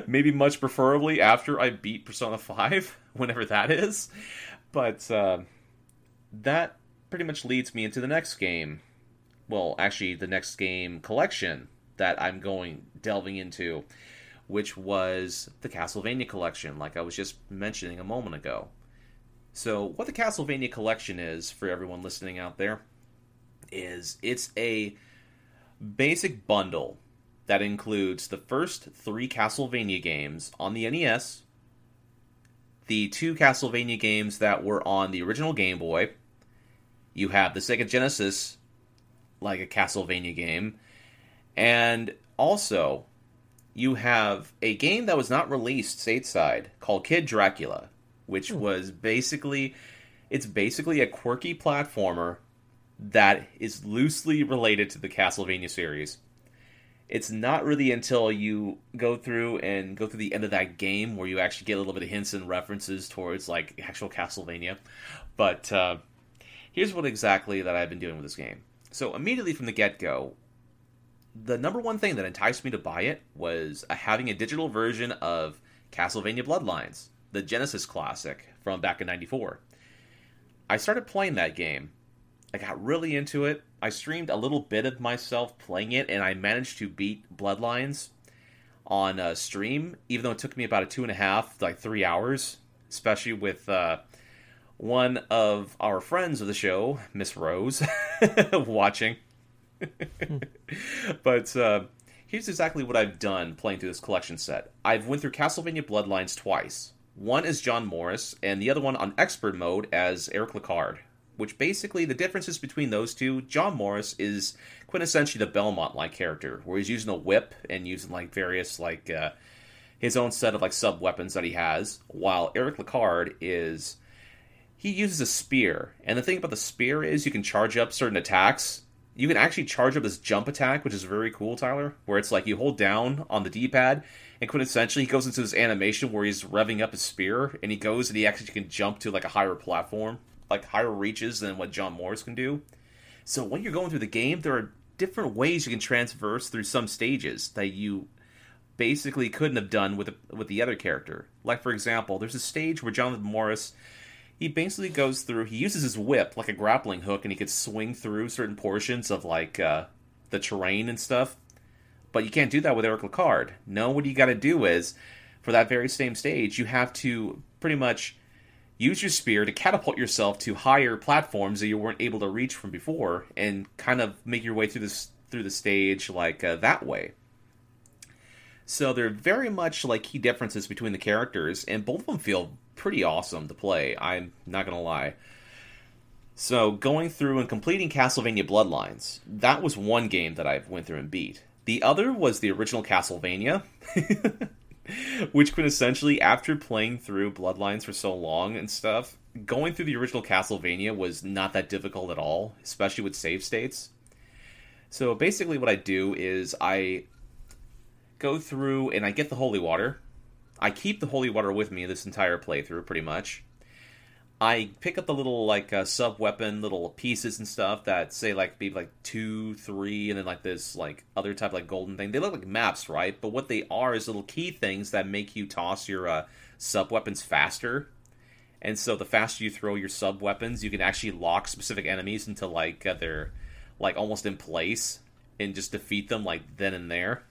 S2: Maybe much preferably after I beat Persona 5, *laughs* whenever that is. But uh, that pretty much leads me into the next game. Well, actually, the next game collection that I'm going delving into, which was the Castlevania collection, like I was just mentioning a moment ago. So, what the Castlevania collection is, for everyone listening out there, is it's a basic bundle that includes the first three Castlevania games on the NES, the two Castlevania games that were on the original Game Boy. You have the Sega Genesis, like a Castlevania game, and also you have a game that was not released stateside called Kid Dracula, which hmm. was basically it's basically a quirky platformer that is loosely related to the Castlevania series. It's not really until you go through and go through the end of that game where you actually get a little bit of hints and references towards like actual Castlevania. But uh, here's what exactly that I've been doing with this game. So immediately from the get go, the number one thing that enticed me to buy it was having a digital version of Castlevania Bloodlines, the Genesis classic from back in '94. I started playing that game. I got really into it. I streamed a little bit of myself playing it, and I managed to beat Bloodlines on uh, stream, even though it took me about a two and a half, like three hours, especially with uh, one of our friends of the show, Miss Rose, *laughs* watching. *laughs* but uh, here's exactly what I've done playing through this collection set. I've went through Castlevania Bloodlines twice. One is John Morris, and the other one on expert mode as Eric Lecarde. Which basically the differences between those two, John Morris is quintessentially the Belmont like character, where he's using a whip and using like various like uh, his own set of like sub weapons that he has, while Eric Lecarde is he uses a spear. And the thing about the spear is you can charge up certain attacks you can actually charge up this jump attack, which is very cool, Tyler, where it's like you hold down on the D pad, and quintessentially he goes into this animation where he's revving up his spear, and he goes and he actually can jump to like a higher platform, like higher reaches than what John Morris can do. So when you're going through the game, there are different ways you can transverse through some stages that you basically couldn't have done with the, with the other character. Like for example, there's a stage where Jonathan Morris he basically goes through. He uses his whip like a grappling hook, and he could swing through certain portions of like uh, the terrain and stuff. But you can't do that with Eric Lecarde. No, what you got to do is, for that very same stage, you have to pretty much use your spear to catapult yourself to higher platforms that you weren't able to reach from before, and kind of make your way through this through the stage like uh, that way. So there are very much like key differences between the characters, and both of them feel pretty awesome to play. I'm not gonna lie. So going through and completing Castlevania Bloodlines, that was one game that I went through and beat. The other was the original Castlevania, *laughs* *laughs* which quintessentially, after playing through Bloodlines for so long and stuff, going through the original Castlevania was not that difficult at all, especially with save states. So basically, what I do is I go through and I get the holy water, I keep the holy water with me this entire playthrough, pretty much. I pick up the little like uh, sub weapon little pieces and stuff that say like be like two, three, and then like this like other type like golden thing. They look like maps, right? But what they are is little key things that make you toss your uh, sub weapons faster. And so the faster you throw your sub weapons, you can actually lock specific enemies into like uh, they're like almost in place and just defeat them like then and there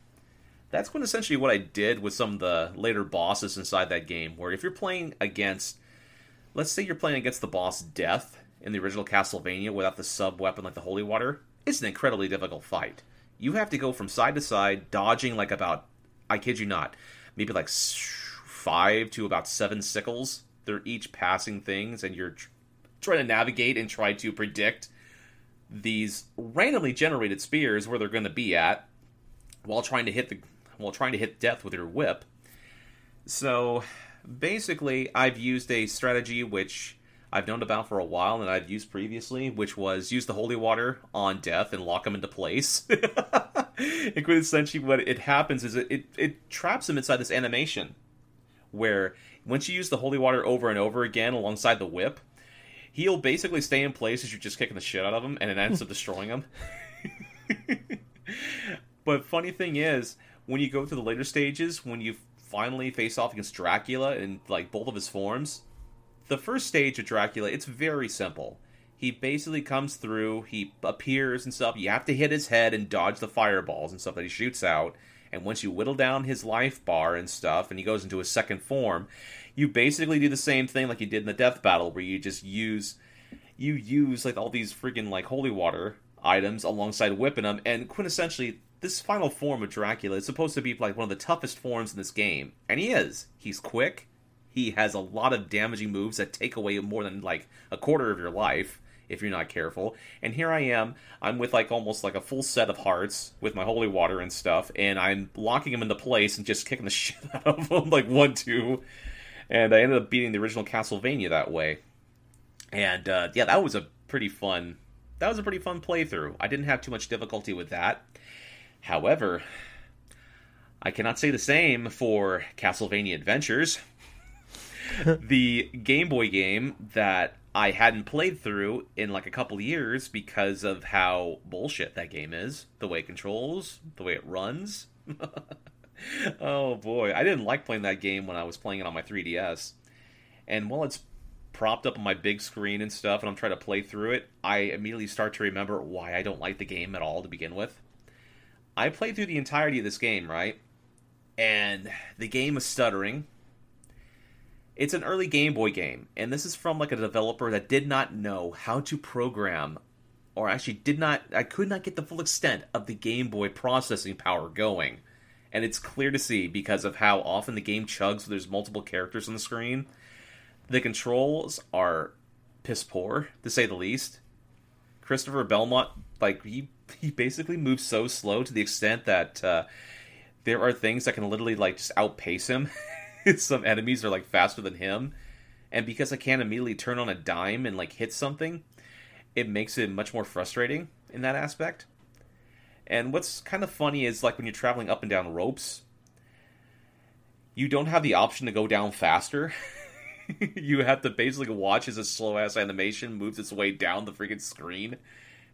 S2: that's when essentially what I did with some of the later bosses inside that game. Where if you're playing against, let's say you're playing against the boss Death in the original Castlevania without the sub weapon like the Holy Water, it's an incredibly difficult fight. You have to go from side to side, dodging like about, I kid you not, maybe like five to about seven sickles. They're each passing things, and you're trying to navigate and try to predict these randomly generated spears where they're going to be at while trying to hit the while trying to hit death with your whip. So basically, I've used a strategy which I've known about for a while and I've used previously, which was use the holy water on death and lock him into place. *laughs* and essentially, what it happens is it, it, it traps him inside this animation where once you use the holy water over and over again alongside the whip, he'll basically stay in place as you're just kicking the shit out of him and it ends up *laughs* destroying him. *laughs* but funny thing is, when you go to the later stages, when you finally face off against Dracula in like both of his forms, the first stage of Dracula, it's very simple. He basically comes through, he appears and stuff. You have to hit his head and dodge the fireballs and stuff that he shoots out. And once you whittle down his life bar and stuff, and he goes into his second form, you basically do the same thing like you did in the death battle, where you just use you use like all these freaking like holy water items alongside whipping them, and quintessentially this final form of Dracula is supposed to be like one of the toughest forms in this game, and he is. He's quick. He has a lot of damaging moves that take away more than like a quarter of your life if you're not careful. And here I am. I'm with like almost like a full set of hearts with my holy water and stuff, and I'm locking him into place and just kicking the *laughs* shit out of him like one two. And I ended up beating the original Castlevania that way. And uh, yeah, that was a pretty fun. That was a pretty fun playthrough. I didn't have too much difficulty with that. However, I cannot say the same for Castlevania Adventures, *laughs* the Game Boy game that I hadn't played through in like a couple years because of how bullshit that game is, the way it controls, the way it runs. *laughs* oh boy, I didn't like playing that game when I was playing it on my 3DS. And while it's propped up on my big screen and stuff, and I'm trying to play through it, I immediately start to remember why I don't like the game at all to begin with. I played through the entirety of this game, right? And the game is stuttering. It's an early Game Boy game, and this is from like a developer that did not know how to program or actually did not I could not get the full extent of the Game Boy processing power going. And it's clear to see because of how often the game chugs when there's multiple characters on the screen. The controls are piss poor, to say the least. Christopher Belmont, like he he basically moves so slow to the extent that uh, there are things that can literally like just outpace him. *laughs* Some enemies are like faster than him, and because I can't immediately turn on a dime and like hit something, it makes it much more frustrating in that aspect. And what's kind of funny is like when you're traveling up and down ropes, you don't have the option to go down faster. *laughs* you have to basically watch as a slow ass animation moves its way down the freaking screen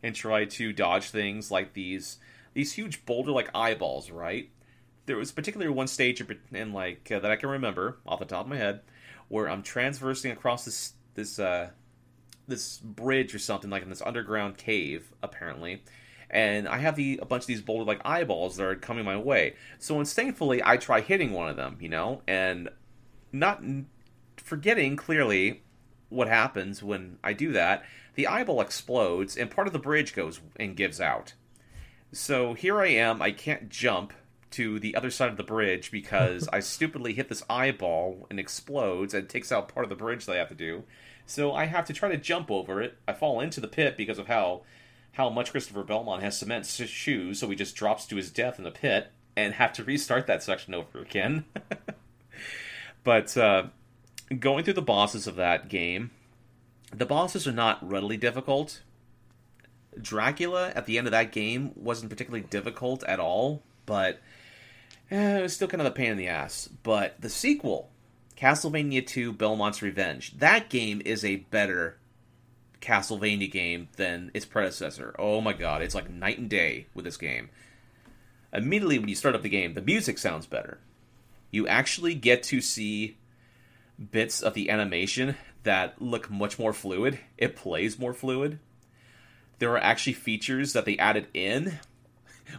S2: and try to dodge things like these these huge boulder like eyeballs, right? There was particularly one stage in like uh, that I can remember off the top of my head where I'm transversing across this this uh, this bridge or something like in this underground cave apparently and I have the a bunch of these boulder like eyeballs that are coming my way. So instinctively, I try hitting one of them, you know, and not forgetting clearly what happens when I do that. The eyeball explodes, and part of the bridge goes and gives out. So here I am. I can't jump to the other side of the bridge because *laughs* I stupidly hit this eyeball and explodes and takes out part of the bridge that I have to do. So I have to try to jump over it. I fall into the pit because of how how much Christopher Belmont has cement shoes, so he just drops to his death in the pit and have to *laughs* restart that section over again. *laughs* but uh, going through the bosses of that game, the bosses are not readily difficult. Dracula at the end of that game wasn't particularly difficult at all, but eh, it was still kind of a pain in the ass. But the sequel, Castlevania 2 Belmont's Revenge, that game is a better Castlevania game than its predecessor. Oh my god, it's like night and day with this game. Immediately when you start up the game, the music sounds better. You actually get to see bits of the animation that look much more fluid. It plays more fluid. There are actually features that they added in,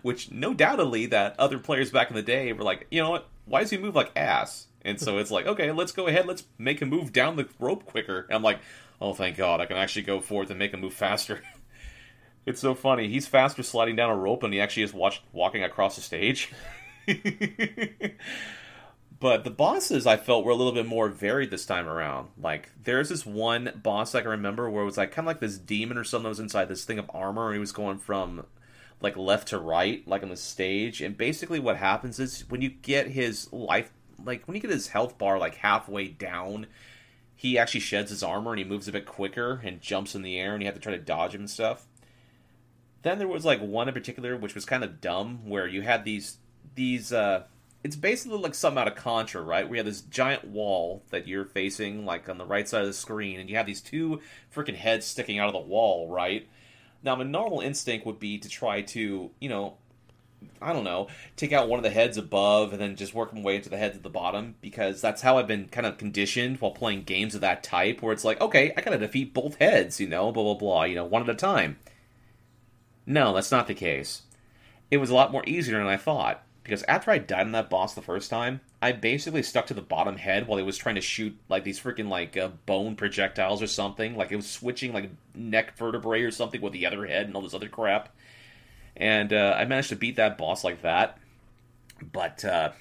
S2: which no doubtedly that other players back in the day were like, you know what, why does he move like ass? And so it's like, okay, let's go ahead, let's make him move down the rope quicker. And I'm like, oh, thank God, I can actually go forth and make him move faster. *laughs* it's so funny. He's faster sliding down a rope than he actually is watch- walking across the stage. *laughs* but the bosses I felt were a little bit more varied this time around. Like there's this one boss I can remember where it was like kind of like this demon or something that was inside this thing of armor, and he was going from like left to right, like on the stage. And basically, what happens is when you get his life, like when you get his health bar like halfway down, he actually sheds his armor and he moves a bit quicker and jumps in the air and you have to try to dodge him and stuff. Then there was like one in particular which was kind of dumb where you had these these uh it's basically like something out of Contra, right? We have this giant wall that you're facing like on the right side of the screen and you have these two freaking heads sticking out of the wall, right? Now, my normal instinct would be to try to, you know, I don't know, take out one of the heads above and then just work my way into the heads at the bottom because that's how I've been kind of conditioned while playing games of that type where it's like, okay, I gotta defeat both heads, you know, blah blah blah, you know, one at a time. No, that's not the case. It was a lot more easier than I thought because after I died on that boss the first time, I basically stuck to the bottom head while he was trying to shoot like these freaking like uh, bone projectiles or something. Like it was switching like neck vertebrae or something with the other head and all this other crap and uh, I managed to beat that boss like that. But uh,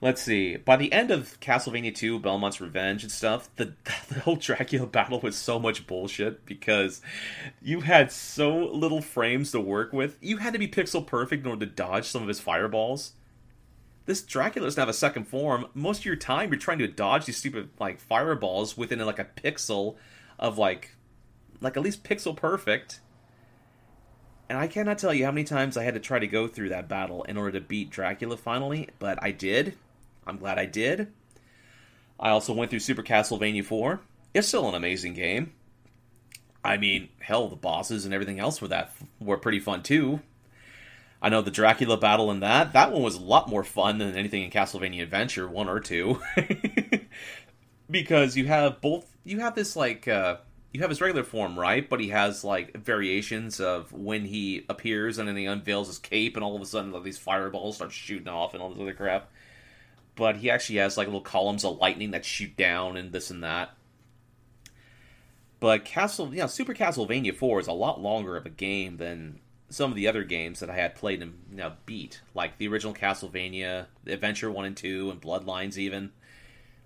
S2: let's see. By the end of Castlevania 2, Belmont's Revenge and stuff, the, *laughs* the whole Dracula battle was so much bullshit because you had so little frames to work with. You had to be pixel perfect in order to dodge some of his fireballs. This Dracula doesn't have a second form. Most of your time, you're trying to dodge these stupid like fireballs within like a pixel of like, like at least pixel perfect and I cannot tell you how many times I had to try to go through that battle in order to beat Dracula finally, but I did. I'm glad I did. I also went through Super Castlevania 4. It's still an amazing game. I mean, hell, the bosses and everything else were that were pretty fun too. I know the Dracula battle in that that one was a lot more fun than anything in Castlevania Adventure one or two. *laughs* because you have both. You have this like uh, you have his regular form, right? But he has like variations of when he appears and then he unveils his cape, and all of a sudden like, these fireballs start shooting off and all this other crap. But he actually has like little columns of lightning that shoot down and this and that. But Castle, you know, Super Castlevania Four is a lot longer of a game than some of the other games that I had played and you know, beat, like the original Castlevania, Adventure One and Two, and Bloodlines. Even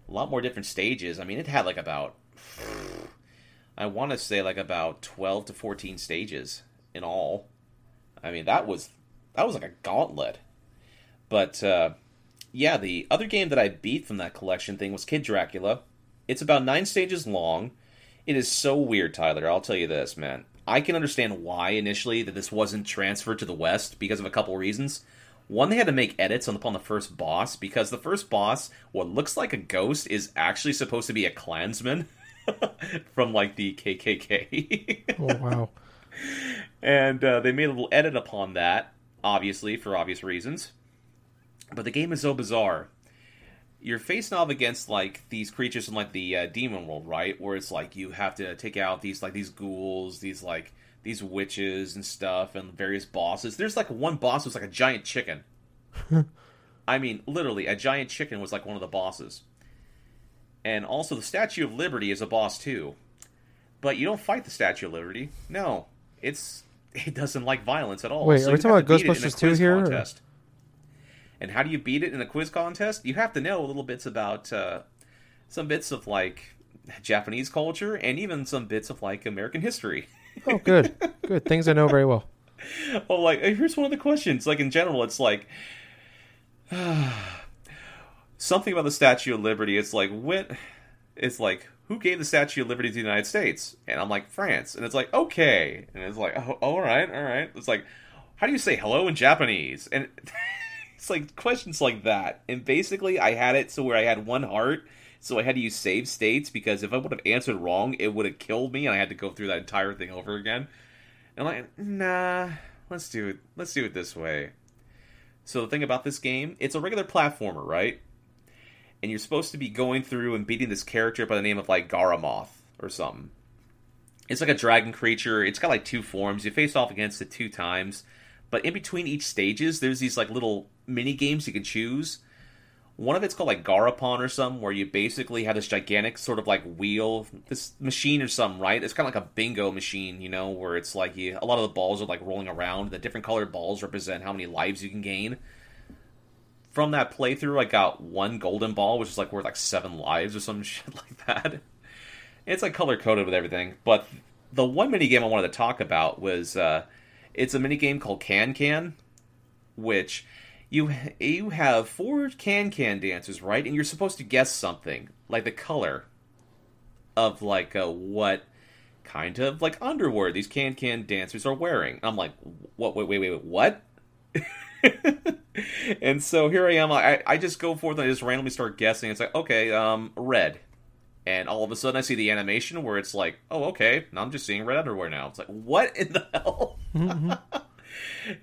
S2: a lot more different stages. I mean, it had like about *sighs* I want to say like about 12 to 14 stages in all. I mean, that was that was like a gauntlet. But uh, yeah, the other game that I beat from that collection thing was Kid Dracula. It's about 9 stages long. It is so weird, Tyler. I'll tell you this, man. I can understand why initially that this wasn't transferred to the West because of a couple reasons. One, they had to make edits on upon the first boss because the first boss, what looks like a ghost, is actually supposed to be a Klansman. *laughs* from like the KKK.
S1: oh wow! *laughs*
S2: And uh, they made a little edit upon that, obviously for obvious reasons. But the game is so bizarre. You're facing off against like these creatures in like the uh, demon world, right? Where it's like you have to take out these like these ghouls, these like these witches and stuff, and various bosses. There's like one boss was like a giant chicken. *laughs* I mean, literally, a giant chicken was like one of the bosses and also the Statue of Liberty is a boss too. But you don't fight the Statue of Liberty. No, it's *laughs* it doesn't like violence at all.
S1: Wait, so are we talking about Ghostbusters two here?
S2: Contest. And how do you beat it in a quiz contest? You have to know a little bits about uh, some bits of like Japanese culture and even some bits of like American history.
S1: oh, good, good things I know very well.
S2: Well, *laughs* like here's one of the questions. Like in general, it's like. *sighs* something about the Statue of Liberty. It's like when it's like who gave the Statue of Liberty to the United States? And I'm like France, and it's like okay, and it's like oh, all right, all right. It's like how do you say hello in Japanese? And *laughs* it's like questions like that. And basically, I had it so where I had one heart. So I had to use save states because if I would have answered wrong, it would have killed me, and I had to go through that entire thing over again. And I'm like, nah, let's do it. Let's do it this way. So the thing about this game, it's a regular platformer, right? and you're supposed to be going through and beating this character by the name of like Garamoth or something. It's like a dragon creature. It's got like two forms. You face off against it two times, but in between each stages, there's these like little mini games you can choose. One of it's called like Garapon or something, where you basically have this gigantic sort of like wheel, this machine or something, right? It's kind of like a bingo machine, you know, where it's like you, a lot of the balls are like rolling around. The different colored balls represent how many lives you can gain from that playthrough, I got one golden ball, which is like worth like seven lives or some *laughs* shit like that. It's like color coded with everything. But the one mini game I wanted to talk about was uh, it's a mini game called Can Can, which you you have four can can dancers, right? And you're supposed to guess something like the color of like uh, what kind of like underwear these can can dancers are wearing. I'm like, what? Wait, wait, wait, wait what? *laughs* and so here I am. I, I just go forth and I just randomly start guessing. It's like, okay, um, red. And all of a sudden I see the animation where it's like, oh, okay, now I'm just seeing red underwear now. It's like, what in the *laughs* hell?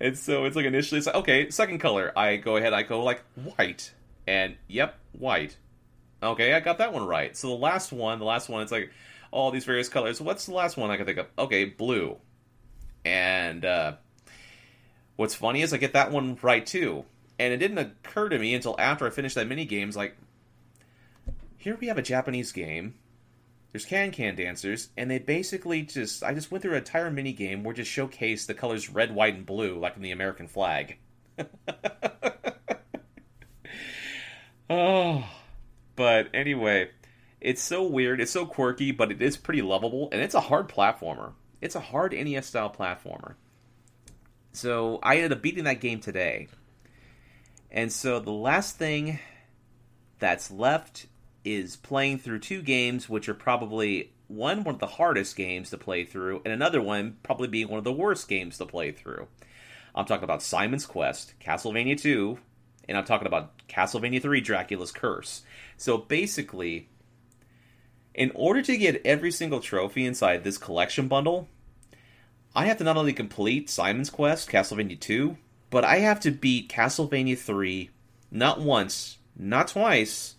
S2: And so it's like initially it's like, okay, second color. I go ahead, I go like white. And yep, white. Okay, I got that one right. So the last one, the last one, it's like all these various colors. What's the last one I can think of? Okay, blue. And uh What's funny is I get that one right too. And it didn't occur to me until after I finished that mini games like, here we have a Japanese game. There's can can dancers, and they basically just I just went through an entire mini game where just showcased the colors red, white, and blue, like in the American flag. *laughs* oh, but anyway, it's so weird. It's so quirky, but it is pretty lovable, and it's a hard platformer. It's a hard NES style platformer. So I ended up beating that game today. And so the last thing that's left is playing through two games, which are probably one one of the hardest games to play through, and another one probably being one of the worst games to play through. I'm talking about Simon's Quest, Castlevania 2, and I'm talking about Castlevania 3 Dracula's Curse. So basically, in order to get every single trophy inside this collection bundle, I have to not only complete Simon's Quest, Castlevania 2, but I have to beat Castlevania 3 not once, not twice,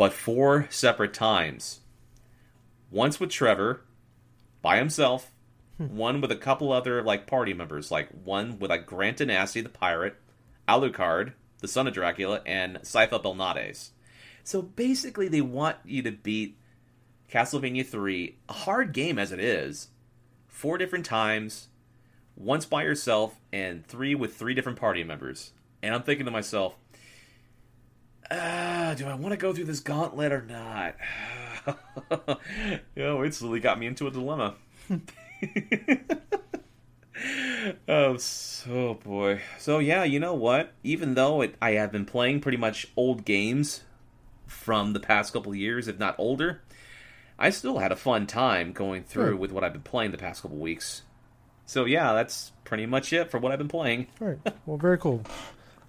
S2: but four separate times. Once with Trevor, by himself. One with a couple other like party members, like one with like Grant DaNasty, the pirate, Alucard, the son of Dracula, and Sypha Belnades. So basically, they want you to beat Castlevania 3, a hard game as it is, four different times, once by yourself, and three with three different party members. And I'm thinking to myself, ah, do I want to go through this gauntlet or not? *sighs* you know, it's really got me into a dilemma. *laughs* oh, so boy. So yeah, you know what? Even though it, I have been playing pretty much old games from the past couple of years, if not older, I still had a fun time going through with what I've been playing the past couple weeks. So yeah, that's pretty much it for what I've been playing.
S1: All right. Well, very cool. *laughs*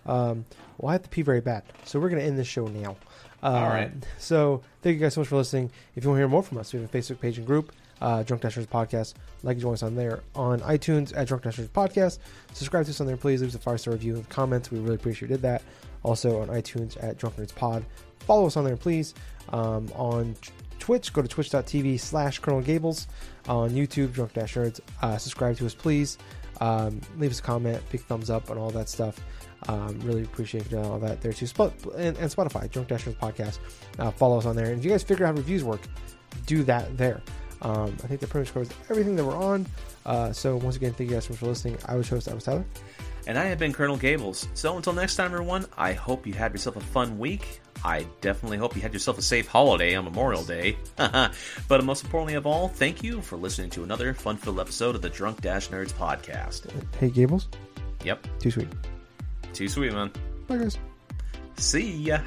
S1: Um, well, I have to pee very bad, so we're going to end this show now. Uh,
S2: All right.
S1: So thank you guys so much for listening. If you want to hear more from us, we have a Facebook page and group, uh, Drunk Dash Nerds Podcast. Like to join us on there on iTunes at Drunk Dash Nerds Podcast. Subscribe to us on there, please. Leave us a five star review and comments. We really appreciate you did that. Also on iTunes at Drunk Nerds Pod. Follow us on there, please. Um, on Twitch, go to twitch.tv slash Colonel Gables. On YouTube, Drunk Dash Nerds. Uh, subscribe to us, please. Um, leave us a comment, big thumbs up, and all that stuff. Um, really appreciate all that there too. Spot, and, and Spotify, Drunk Dash Nerds Podcast. Uh, follow us on there. And if you guys figure out how reviews work, do that there. Um, I think that pretty much covers everything that we're on. Uh, so once again, thank you guys so much for listening. I was host, I was Tyler.
S2: And I have been Colonel Gables. So until next time, everyone, I hope you had yourself a fun week. I definitely hope you had yourself a safe holiday on Memorial Day. *laughs* but most importantly of all, thank you for listening to another fun filled episode of the Drunk Dash Nerds podcast.
S1: Hey, Gables.
S2: Yep,
S1: Too sweet.
S2: Too sweet, man.
S1: Bye, guys.
S2: See ya.